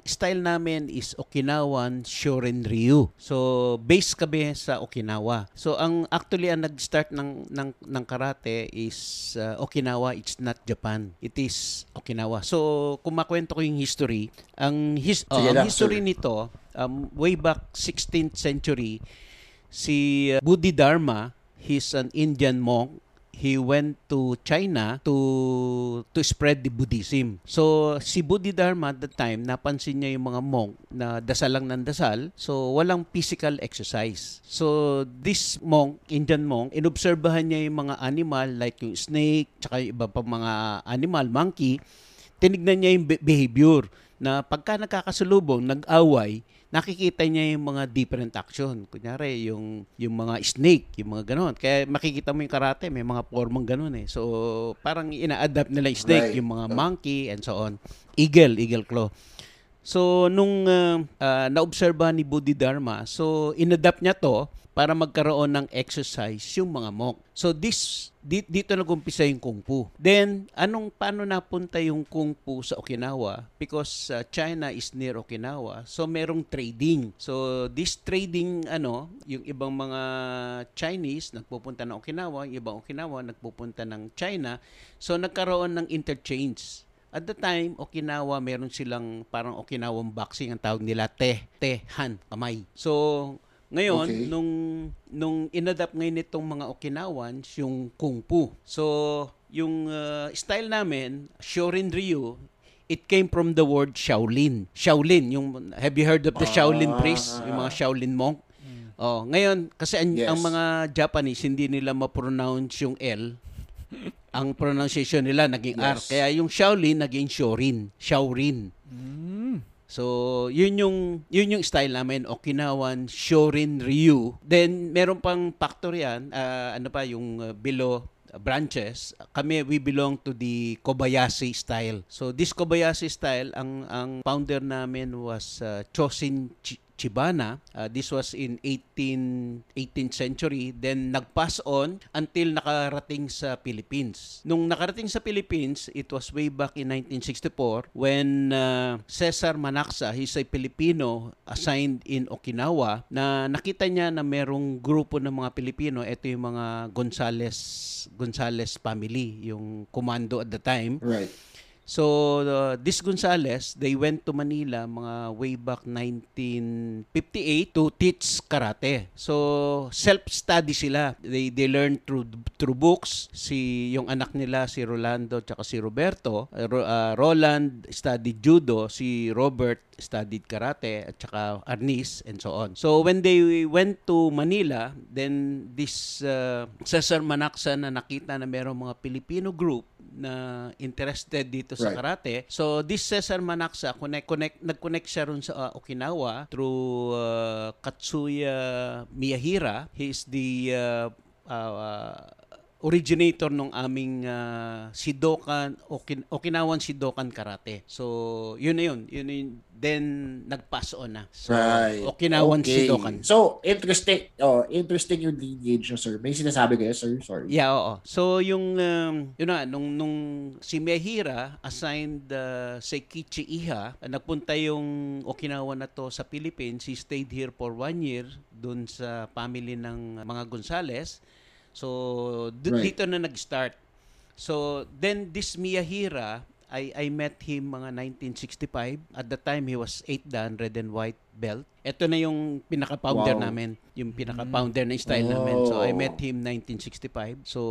style namin is Okinawan Shorin Ryu. So, base kami sa Okinawa. So, ang actually ang nag-start ng ng ng karate is uh, Okinawa, it's not Japan. It is Okinawa. So, kung makwento ko yung history, ang his, oh, Sige ang lang, history nito um, way back 16th century si uh, Bodhidharma, he's an Indian monk he went to China to to spread the Buddhism. So si Bodhidharma at the time napansin niya yung mga monk na dasal lang ng dasal, so walang physical exercise. So this monk, Indian monk, inobserbahan niya yung mga animal like yung snake, tsaka yung iba pa mga animal, monkey, tinignan niya yung be- behavior na pagka nagkakasalubong, nag-away, nakikita niya yung mga different action. Kunyari, yung, yung mga snake, yung mga ganon. Kaya makikita mo yung karate, may mga formang ganon eh. So, parang ina-adapt nila yung snake, Right. yung mga monkey, and so on. Eagle, eagle claw. So, nung uh, uh, naobserbahan ni Bodhidharma, so inadapt niya to para magkaroon ng exercise yung mga monk. So this di- dito nagumpisa yung kung fu. Then anong paano napunta yung kung fu sa Okinawa? Because uh, China is near Okinawa. So merong trading. So this trading ano, yung ibang mga Chinese nagpupunta ng Okinawa, yung ibang Okinawa nagpupunta ng China. So nagkaroon ng interchange. At the time, Okinawa, meron silang parang Okinawang boxing, ang tawag nila te, tehan, kamay. So, ngayon, Okay. nung, nung inadapt ngayon itong mga Okinawans, yung Kung Fu. So, yung uh, style namin, Shorin Ryu, it came from the word Shaolin. Shaolin, yung, have you heard of the Shaolin Ah. priest? Yung mga Shaolin monk? Oh, ngayon, kasi ang, Yes. ang mga Japanese, hindi nila ma-pronounce yung L ang pronunciation nila naging R. Yes. Kaya yung Shaolin naging Shorin. Shaorin. So, yun yung yun yung style namin, Okinawan Shorin Ryu. Then meron pang factor yan, ah, ano pa yung uh, below uh, branches. Kami we belong to the Kobayashi style. So this Kobayashi style ang ang founder namin was uh, Chosin Chi- Chibana. Uh, this was in 18 18th century. Then nag-pass on until nakarating sa Philippines. Nung nakarating sa Philippines, it was way back in 1964 when uh, Cesar Manaxa, he's a Filipino assigned in Okinawa, na nakita niya na merong grupo ng mga Pilipino, ito yung mga Gonzales Gonzales family, yung commando at the time. Right. So, uh, this Gonzales, they went to Manila mga way back 1958 to teach karate. So, self-study sila. They they learn through through books. Si yung anak nila si Rolando tsaka si Roberto, uh, Ro- Roland studied judo, si Robert studied karate at saka Arnis and so on. So when they went to Manila, then this uh, Cesar Manaxa na nakita na merong mga Filipino group na interested dito sa Right. karate. So this Cesar Manaxa connect connect nag-connect siya ron sa uh, Okinawa through uh, Katsuya Miyahira. He is the uh, uh, originator ng aming uh, Shidokan Okin- Okinawan Shidokan Karate. So, yun na yun. Yun yun. Then nag-pass on na. So, Right. Okinawan Okay. Shidokan. So, interesting. Oh, interesting yung lineage nyo, sir. May sinasabi kayo, sir? Sorry. Yeah, oo. So yung um, yun na nung nung si Mehira assigned uh, si Kichi Iha, nagpunta yung Okinawa na to sa Philippines. He stayed here for one year dun sa family ng mga Gonzales. So d- Right. dito na nag-start. So then this Miyahira I I met him mga 1965. At the time he was 8 dan red and white belt. Ito na yung pinaka-founder Wow. namin, yung pinaka-founder na style namin. So I Oh. met him 1965. So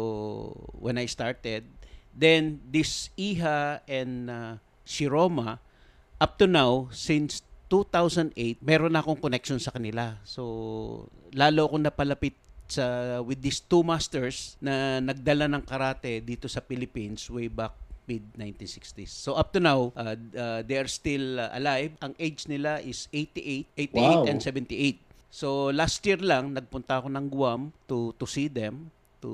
when I started, then this Iha and uh, Shiroma up to now since 2008, meron na akong connection sa kanila. So lalo akong napalapit sa with these two masters na nagdala ng karate dito sa Philippines way back mid 1960s. So up to now, uh, uh, they are still uh, alive. Ang age nila is 88, 88 Wow. and 78. So last year lang nagpunta ako ng Guam to to see them, to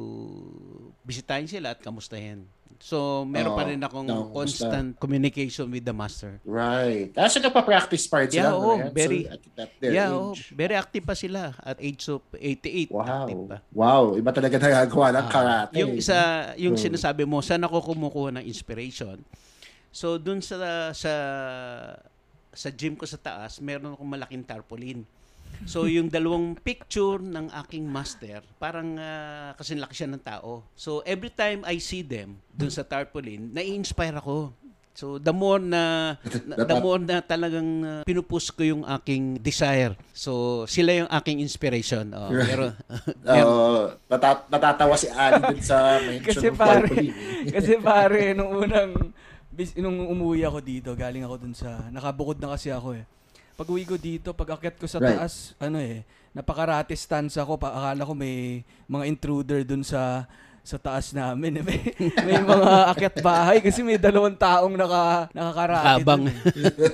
bisitahin sila at kamustahin. So meron pa Oo. rin akong No, constant communication with the master. Right. Ah, so nagpa-practice pa rin Yeah, sila. oo, Marian? very- So, at, at their yeah, oh, very active pa sila at age of 88. Active Wow. pa. Wow. Iba talaga nagagawa ng Ah, karate. Yung isa, yung So- sinasabi mo, saan ako kumukuha ng inspiration? So, dun sa sa sa gym ko sa taas, meron akong malaking tarpaulin. So, yung dalawang picture ng aking master, parang uh, kasi laki siya ng tao. So, every time I see them dun sa tarpaulin, nai-inspire ako. So, the more na, na- (laughs) the more na talagang uh, pinupus ko yung aking desire. So, sila yung aking inspiration. Oh, Right. pero, (laughs) Oo. nata- natatawa si Ali dun sa mention Kasi ng pare, tarpaulin. (laughs) kasi pare, nung unang, bis, nung umuwi ako dito, galing ako dun sa, nakabukod na kasi ako eh. Pag uwi ko dito, pag akyat ko sa Right. taas, ano eh, napakarate stance ako, pa, akala ko may mga intruder dun sa sa taas namin. eh. (laughs) May, may mga akyat bahay kasi may dalawang taong naka, nakakarate. Habang. eh.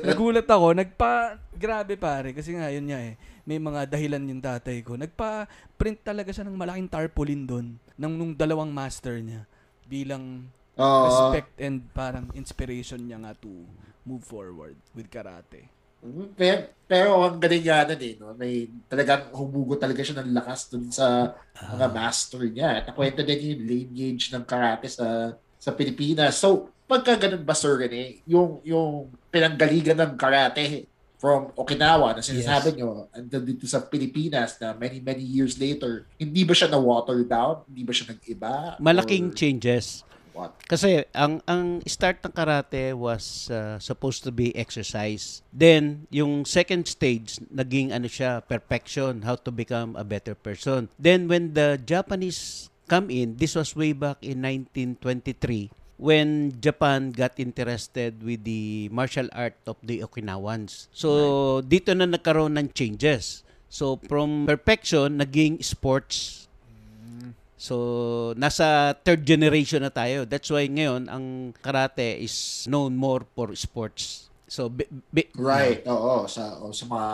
Nagulat ako, nagpa, grabe pare, kasi nga yun nga eh, may mga dahilan yung tatay ko. Nagpa-print talaga siya ng malaking tarpaulin doon, ng nung dalawang master niya, bilang Oo. respect and parang inspiration niya nga to move forward with karate. Pero, pero ang galing nga nun eh, no? may talagang humugot talaga siya ng lakas dun sa mga master niya. At nakwento din yung lineage ng karate sa sa Pilipinas. So, pagka ganun ba, Sir Rene, yung, yung pinanggaligan ng karate from Okinawa na sinasabi nyo, andun dito sa Pilipinas na many, many years later, hindi ba siya na-water down? Hindi ba siya nag-iba? Malaking Or changes. What? Kasi ang ang start ng karate was uh, supposed to be exercise. Then yung second stage naging ano siya, perfection, how to become a better person. Then when the Japanese come in, this was way back in 1923 when Japan got interested with the martial art of the Okinawans. So dito na nagkaroon ng changes. So from perfection naging sports So, nasa third generation na tayo. That's why ngayon, ang karate is known more for sports. So, bi- bi- Right, oo. Sa, o, sa mga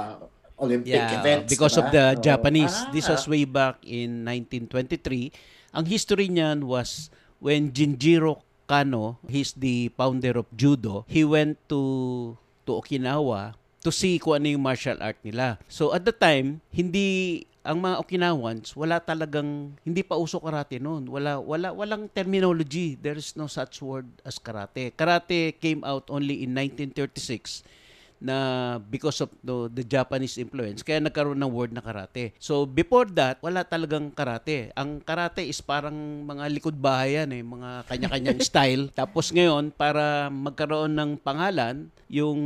Olympic yeah, events. because of diba? the Oo. Japanese. Ah. This was way back in 1923. Ang history niyan was when Jinjiro Kano, he's the founder of judo, he went to to Okinawa to see kung ano yung martial art nila. So at the time, hindi ang mga Okinawans wala talagang hindi pa uso karate noon. Wala wala walang terminology. There is no such word as karate. Karate came out only in 1936 na because of the, the Japanese influence kaya nagkaroon ng word na karate. So before that, wala talagang karate. Ang karate is parang mga likod bahay yan eh, mga kanya-kanyang (laughs) style. Tapos ngayon, para magkaroon ng pangalan, yung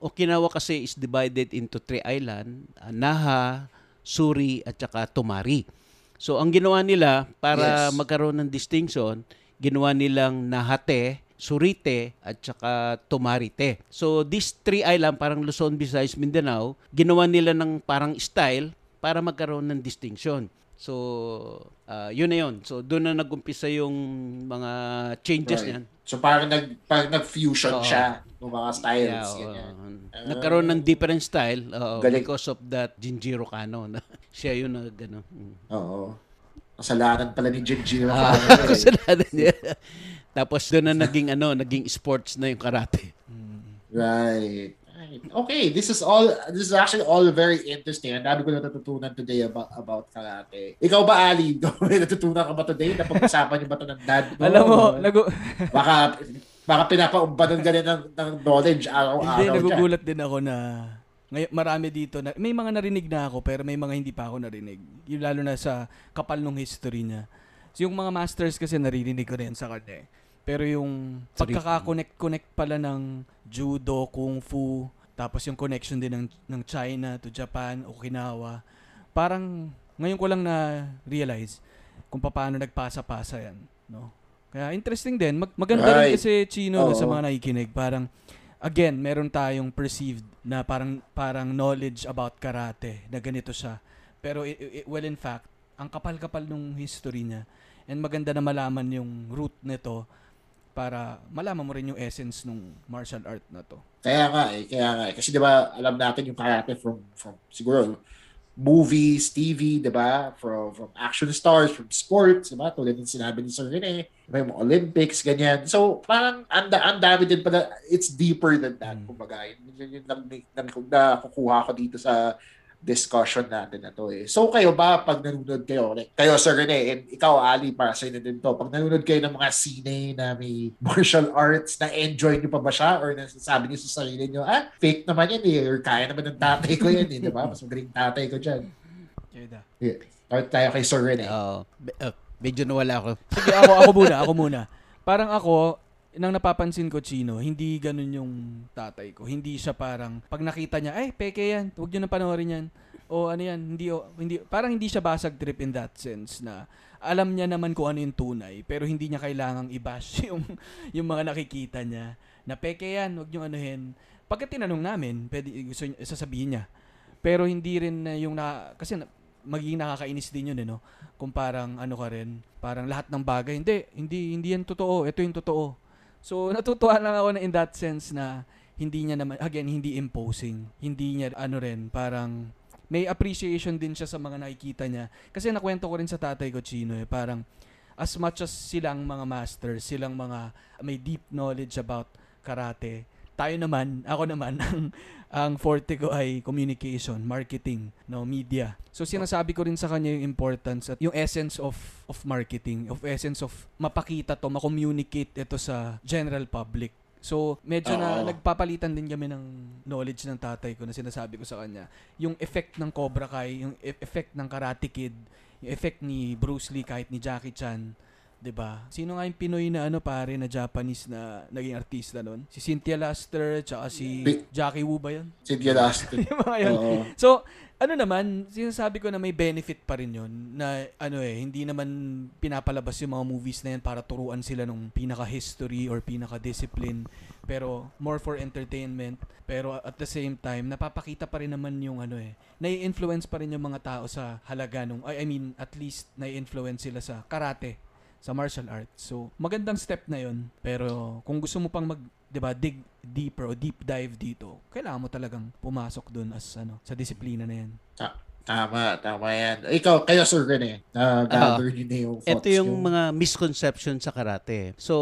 Okinawa kasi is divided into three island, Naha, Suri at saka Tomari. So ang ginawa nila para Yes. magkaroon ng distinction, ginawa nilang Nahate, Surite at saka Tumarite. So these three island parang Luzon, Visayas, Mindanao, ginawa nila ng parang style para magkaroon ng distinction. So ah, yun na yun. So doon na nagumpisa yung mga changes Right. niyan. So parang nag parang nag-fusion Oo. siya ng mga styles. Yeah, ganyan. nagkaroon ng different style Galing. because of that Jinjiro Kano. (laughs) Siya yun na gano'n. Mm. Oo. Kasalanan pala ni Jinjiro. Ah, Kano eh. (laughs) kasalanan niya. Tapos doon na naging ano, naging sports na yung karate. Right. Right. Okay, this is all this is actually all very interesting. Ang dami ko natutunan today about about karate. Ikaw ba, Ali? (laughs) May natutunan ka ba today? Napag-usapan niyo ba ito ng dad mo? Alam mo, nagu- baka baka pinapaumbanan ka ng, ng knowledge araw-araw. hindi, dyan. nagugulat din ako na ngayon, marami dito na, may mga narinig na ako pero may mga hindi pa ako narinig. Yung lalo na sa kapal ng history niya. So, yung mga masters kasi naririnig ko rin sa kanya. eh. Pero yung Sorry. pagkakakonect-connect pala ng judo, kung fu, tapos yung connection din ng, ng China to Japan, Okinawa, parang ngayon ko lang na-realize kung paano nagpasa-pasa yan. No? Kaya interesting din. Mag- maganda rin Right. kasi Chino no, sa Oo. mga nakikinig. Parang again, meron tayong perceived na parang parang knowledge about karate na ganito siya. Pero i- i- well in fact, ang kapal-kapal nung history niya. And maganda na malaman yung root nito para malaman mo rin yung essence nung martial art na to. Kaya nga eh, kaya nga eh. Kasi di ba alam natin yung karate from, from siguro movies, TV, di ba? From, from action stars, from sports, di ba? Tulad ng sinabi ni Sir Rene, yung mga Olympics, ganyan. So, parang ang, ang dami din pala, it's deeper than that, Mm. kumbaga. Yun, yun, yun na, nakukuha ko dito sa discussion natin na to eh. So kayo ba pag nanonood kayo, like, kayo Sir Rene, and ikaw Ali, para sa inyo din to, pag nanonood kayo ng mga sine na may (laughs) martial arts, na-enjoy nyo pa ba siya? Or nasasabi niyo sa sarili nyo, ah, fake naman yan eh, or kaya naman ng tatay ko yan eh, di ba? Mas magaling tatay ko dyan. Kaya Yeah. Start tayo kay Sir Rene. Oo. Uh, medyo nawala ako. Sige, ako, ako muna, ako muna. Parang ako, nang napapansin ko, Chino, hindi ganun yung tatay ko. Hindi siya parang, pag nakita niya, ay, peke yan, huwag niyo na panoorin yan. O ano yan, hindi, o, hindi, parang hindi siya basag trip in that sense na alam niya naman kung ano yung tunay, pero hindi niya kailangang i-bash (laughs) yung, yung mga nakikita niya. Na peke yan, huwag niyo anuhin. Pagka tinanong namin, pwede, gusto sasabihin niya. Pero hindi rin na yung na, kasi na, magiging nakakainis din yun, eh, no? Kung parang ano ka rin, parang lahat ng bagay, hindi, hindi, hindi yan totoo, ito yung totoo. So, natutuwa lang ako na in that sense na hindi niya naman, again, hindi imposing. Hindi niya, ano rin, parang may appreciation din siya sa mga nakikita niya. Kasi nakwento ko rin sa tatay ko, Chino, eh, parang as much as silang mga masters, silang mga may deep knowledge about karate, tayo naman, ako naman, (laughs) ang, ang forte ko ay communication, marketing, no, media. So sinasabi ko rin sa kanya yung importance at yung essence of of marketing, of essence of mapakita to, ma-communicate ito sa general public. So, medyo na Oo. nagpapalitan din kami ng knowledge ng tatay ko na sinasabi ko sa kanya. Yung effect ng Cobra Kai, yung e- effect ng Karate Kid, yung effect ni Bruce Lee kahit ni Jackie Chan, 'di ba? Sino nga yung Pinoy na ano pare na Japanese na naging artista noon? Si Cynthia Luster, tsaka si Pi- Jackie Wu ba 'yun? Cynthia Laston. (laughs) yung mga yun. Oo. So, ano naman, sinasabi ko na may benefit pa rin yun na ano eh, hindi naman pinapalabas yung mga movies na yan para turuan sila nung pinaka-history or pinaka-discipline pero more for entertainment pero at the same time napapakita pa rin naman yung ano eh nai-influence pa rin yung mga tao sa halaga nung I I mean at least nai-influence sila sa karate sa martial arts. So, magandang step na 'yon. Pero kung gusto mo pang mag 'di ba, dig deeper o deep dive dito, kailangan mo talagang pumasok doon as ano, sa disiplina na 'yan. Tama, tama yan. Ikaw, kayo Sir Rene, na-gather nyo na yung thoughts Ito yung nyo. mga misconception sa karate. So,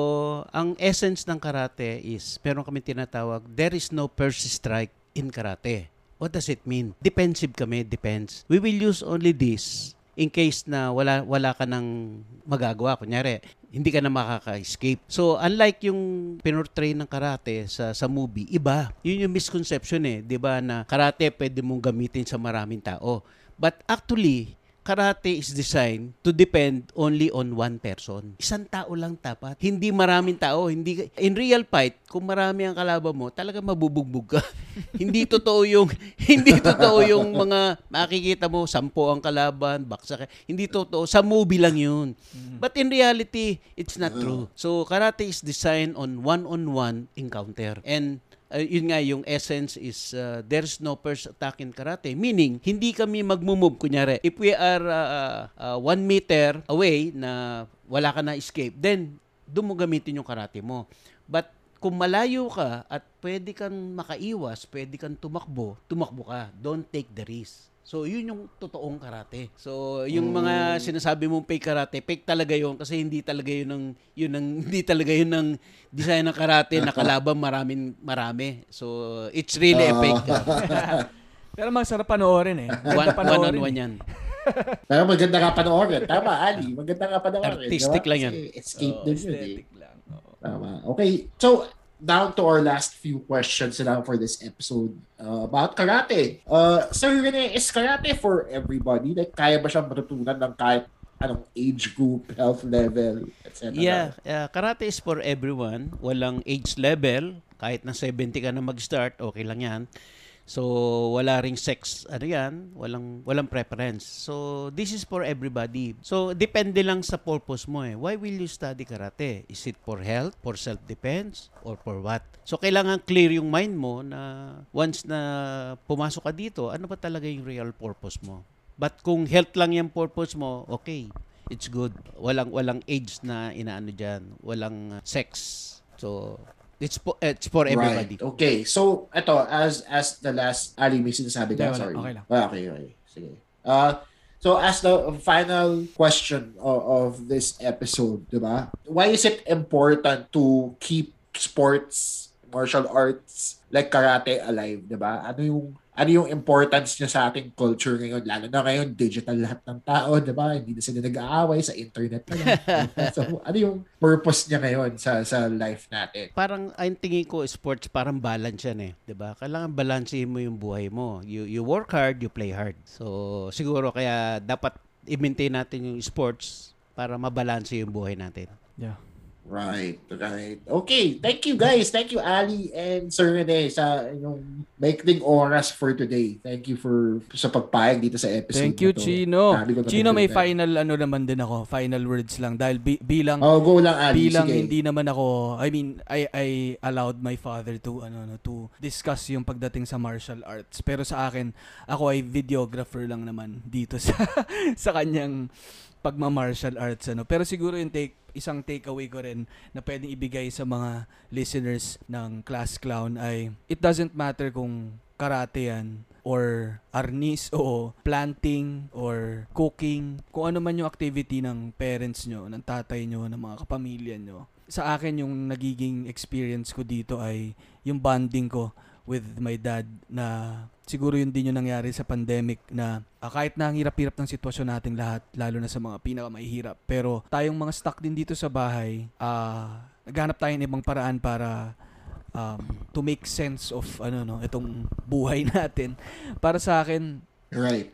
ang essence ng karate is, meron kami tinatawag, there is no first strike in karate. What does it mean? Defensive kami, depends. We will use only this in case na wala wala ka nang magagawa. Kunyari, hindi ka na makaka-escape. So, unlike yung pinortray ng karate sa sa movie, iba. Yun yung misconception eh, 'di ba na karate pwede mong gamitin sa maraming tao. But actually, karate is designed to depend only on one person. Isang tao lang tapat. Hindi maraming tao. Hindi in real fight, kung marami ang kalaban mo, talaga mabubugbog ka. (laughs) hindi totoo yung (laughs) hindi totoo yung mga makikita mo sampo ang kalaban, baksa ka. Hindi totoo. Sa movie lang yun. But in reality, it's not true. So karate is designed on one-on-one encounter. And uh, yun nga yung essence is uh, there's no first attack in karate meaning hindi kami magmumove kunyari if we are uh, uh, one meter away na wala ka na escape then doon mo gamitin yung karate mo but kung malayo ka at pwede kang makaiwas, pwede kang tumakbo, tumakbo ka. Don't take the risk. So, yun yung totoong karate. So, yung mga sinasabi mong fake karate, fake talaga yun kasi hindi talaga yun ng yun ng (laughs) hindi talaga yun ng design ng karate na kalaban maraming marami. So, it's really a fake. (laughs) Pero masarap panoorin eh. one, Maganda one on panoorin one yan. (laughs) Pero maganda nga panoorin. Tama, Ali. Maganda nga panoorin. Artistic diba? lang yan. Kasi escape Oo, din yun eh. lang. Oo. Tama. Okay. So, down to our last few questions lang for this episode uh, about karate. Uh, Sir Rene, is karate for everybody? Like, kaya ba siyang matutunan ng kahit anong age group, health level, etc.? Yeah, uh, karate is for everyone. Walang age level. Kahit na 70 ka na mag-start, okay lang yan. So, wala ring sex, ano yan, walang, walang preference. So, this is for everybody. So, depende lang sa purpose mo eh. Why will you study karate? Is it for health, for self-defense, or for what? So, kailangan clear yung mind mo na once na pumasok ka dito, ano ba talaga yung real purpose mo? But kung health lang yung purpose mo, okay. It's good. Walang walang age na inaano diyan. Walang sex. So it's for, it's for everybody. Right. Okay. So, ito, as as the last, Ali, may sinasabi ka? Sorry. Okay lang. Ah, okay, okay. Sige. Uh, so, as the final question of, of this episode, di ba? Why is it important to keep sports, martial arts, like karate alive, di ba? Ano yung ano yung importance niya sa ating culture ngayon lalo na ngayon digital lahat ng tao di ba hindi na sila nag-aaway sa internet na lang (laughs) so ano yung purpose niya ngayon sa sa life natin Parang ang tingin ko sports parang balance yan eh, 'di ba? Kailangan balansehin mo yung buhay mo. You you work hard, you play hard. So siguro kaya dapat i-maintain natin yung sports para mabalanse yung buhay natin. Yeah. Right, right. Okay, thank you guys. Thank you Ali and Sir Rene sa inyong maikling oras for today. Thank you for sa pagpayag dito sa episode Thank you, to. Chino. Chino, may na- final ano naman din ako. Final words lang. Dahil bi- bilang Oh, go lang Ali. bilang Sige. hindi naman ako I mean I I allowed my father to ano no to discuss yung pagdating sa martial arts pero sa akin ako ay videographer lang naman dito (laughs) sa sa kanyang pagma-martial arts ano pero siguro yung take isang takeaway ko rin na pwedeng ibigay sa mga listeners ng Class Clown ay it doesn't matter kung karate yan or arnis (laughs) o planting or cooking, kung ano man yung activity ng parents nyo, ng tatay nyo, ng mga kapamilya nyo. Sa akin yung nagiging experience ko dito ay yung bonding ko with my dad na siguro yun din yung nangyari sa pandemic na ah, kahit na ang hirap-hirap ng sitwasyon nating lahat, lalo na sa mga pinakamahihirap, pero tayong mga stuck din dito sa bahay, ah naghanap tayo ng ibang paraan para um, to make sense of ano no itong buhay (laughs) natin para sa akin Right.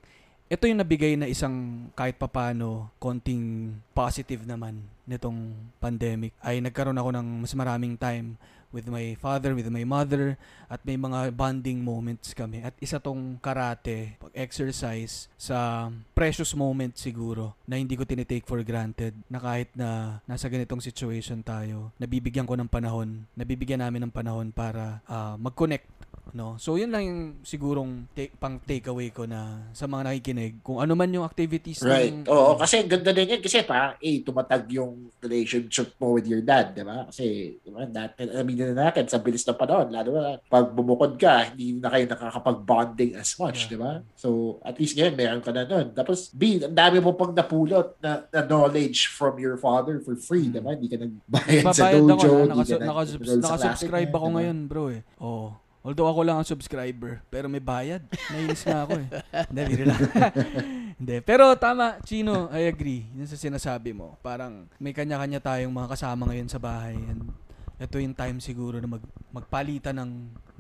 ito yung nabigay na isang kahit papano konting positive naman nitong pandemic ay nagkaroon ako ng mas maraming time with my father, with my mother at may mga bonding moments kami. At isa tong karate, pag-exercise sa precious moment siguro na hindi ko tinitake for granted na kahit na nasa ganitong situation tayo, nabibigyan ko ng panahon, nabibigyan namin ng panahon para ah, mag-connect No? So yun lang yung sigurong take, pang takeaway ko na sa mga nakikinig kung ano man yung activities Right. ng Oo, kasi ang ganda din yan kasi pa, eh, tumatag yung relationship mo with your dad, di ba? Kasi, di ba, natin, aminin na natin, sa bilis ng panahon, lalo na pag bumukod ka, hindi na kayo nakakapag-bonding as much, Yeah. di ba? So, at least ngayon, meron ka na nun. Tapos, B, ang dami mo pang napulot na, na knowledge from your father for free, di ba? Hindi ka nagbayad sa Babayad dojo, ako na, hindi nakasu- ka nag- nakasubs- nag-enroll sa nakasubscribe klase ako niya, di ba? ngayon bro eh. Oo. Although ako lang ang subscriber, pero may bayad. Nainis nga ako eh. (laughs) Hindi, biro lang. (laughs) Hindi. Pero tama, Chino, I agree. Yun sa sinasabi mo. Parang may kanya-kanya tayong mga kasama ngayon sa bahay. And ito yung time siguro na mag, magpalitan ng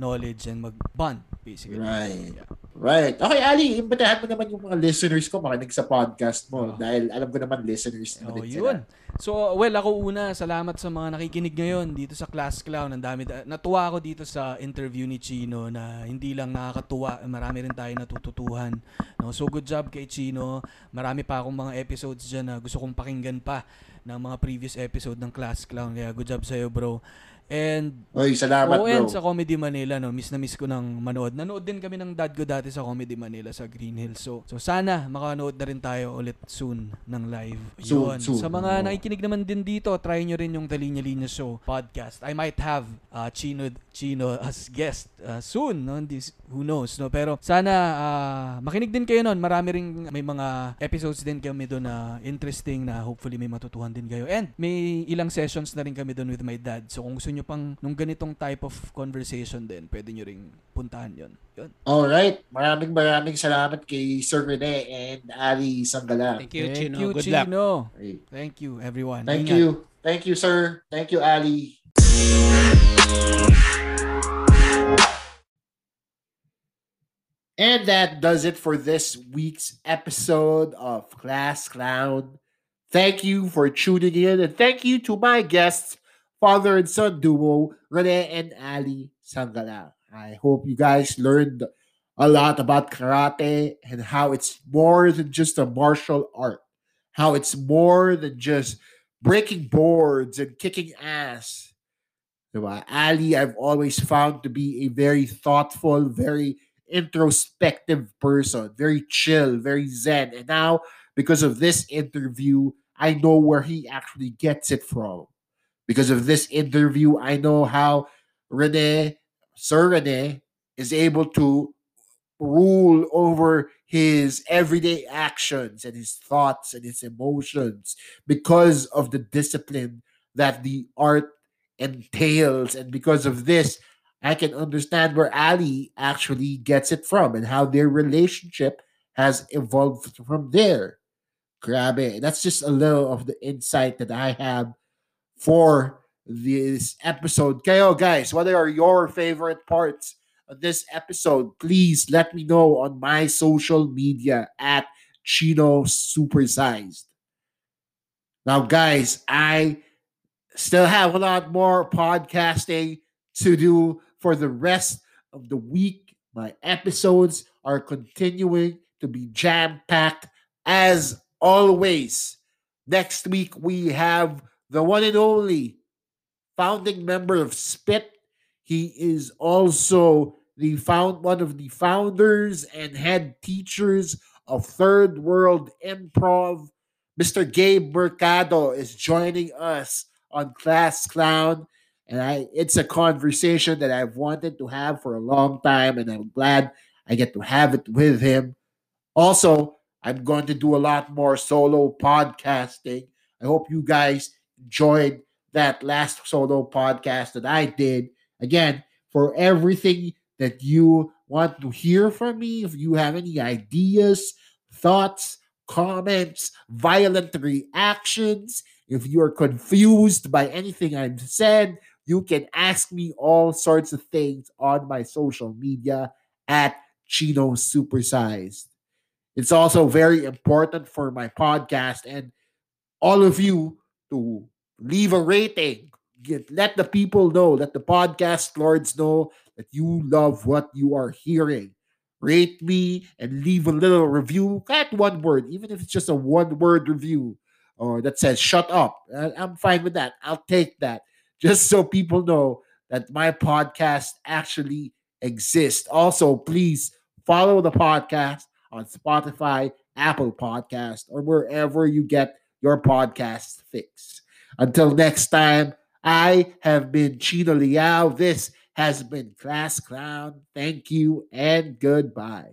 knowledge and mag-bond, basically. Right. Yeah. Right. Okay, Ali, imbitahan mo naman yung mga listeners ko makinig sa podcast mo Oh. dahil alam ko naman listeners mo Oh, din yun. sila. So, well, ako una, salamat sa mga nakikinig ngayon dito sa Class Clown. Ang dami, natuwa ako dito sa interview ni Chino na hindi lang nakakatuwa, marami rin tayo natututuhan. No? So, good job kay Chino. Marami pa akong mga episodes dyan na gusto kong pakinggan pa ng mga previous episode ng Class Clown. Kaya good job sa'yo, bro. And Oy, salamat Oo, bro. sa Comedy Manila, no, miss na miss ko ng manood. Nanood din kami ng dad ko dati sa Comedy Manila sa Green Hills. So, so sana makanood na rin tayo ulit soon ng live. Soon, Yun. soon. Sa mga Oo. nakikinig naman din dito, try nyo rin yung Talinya Linya Show podcast. I might have uh, Chino Chino as guest uh, soon, no? Hindi, who knows, no? Pero sana uh, makinig din kayo noon. Marami ring may mga episodes din kami doon na interesting na hopefully may matutuhan din kayo. And may ilang sessions na rin kami doon with my dad. So kung gusto nyo pang nung ganitong type of conversation din, pwede nyo ring puntahan yon. Yun. Alright. Maraming maraming salamat kay Sir Rene and Ali Sanggala. Thank you, Thank Chino. you, Good luck. Chino. Okay. Thank you, everyone. Thank Ingat. you. Thank you, sir. Thank you, Ali. And that does it for this week's episode of Class Clown. Thank you for tuning in, and thank you to my guests, father and son duo, Rene and Ali Sangala. I hope you guys learned a lot about karate and how it's more than just a martial art, how it's more than just breaking boards and kicking ass. Ali, I've always found to be a very thoughtful, very introspective person, very chill, very zen. And now, because of this interview, I know where he actually gets it from. Because of this interview, I know how Rene, Sir Rene, is able to rule over his everyday actions and his thoughts and his emotions because of the discipline that the art entails. And because of this, I can understand where Ali actually gets it from and how their relationship has evolved from there. Grab it. That's just a little of the insight that I have for this episode. Kayo, guys, what are your favorite parts of this episode? Please let me know on my social media at Chino Supersized. Now, guys, I still have a lot more podcasting to do for the rest of the week. My episodes are continuing to be jam packed as always. Next week, we have the one and only founding member of Spit. He is also the found one of the founders and head teachers of Third World Improv. Mr. Gabe Mercado is joining us on Class Clown. And I it's a conversation that I've wanted to have for a long time, and I'm glad I get to have it with him. Also, I'm going to do a lot more solo podcasting. I hope you guys enjoyed that last solo podcast that I did. Again, for everything that you want to hear from me, if you have any ideas, thoughts, comments, violent reactions, if you're confused by anything I've said, you can ask me all sorts of things on my social media at Chino Supersized. It's also very important for my podcast and all of you to leave a rating. Get, let the people know, let the podcast lords know that you love what you are hearing. Rate me and leave a little review. At one word, even if it's just a one word review or that says shut up. I'm fine with that. I'll take that just so people know that my podcast actually exists. Also, please follow the podcast on Spotify, Apple Podcast, or wherever you get your podcast fix. Until next time, I have been Chino Liao. This has been Class Clown. Thank you and goodbye.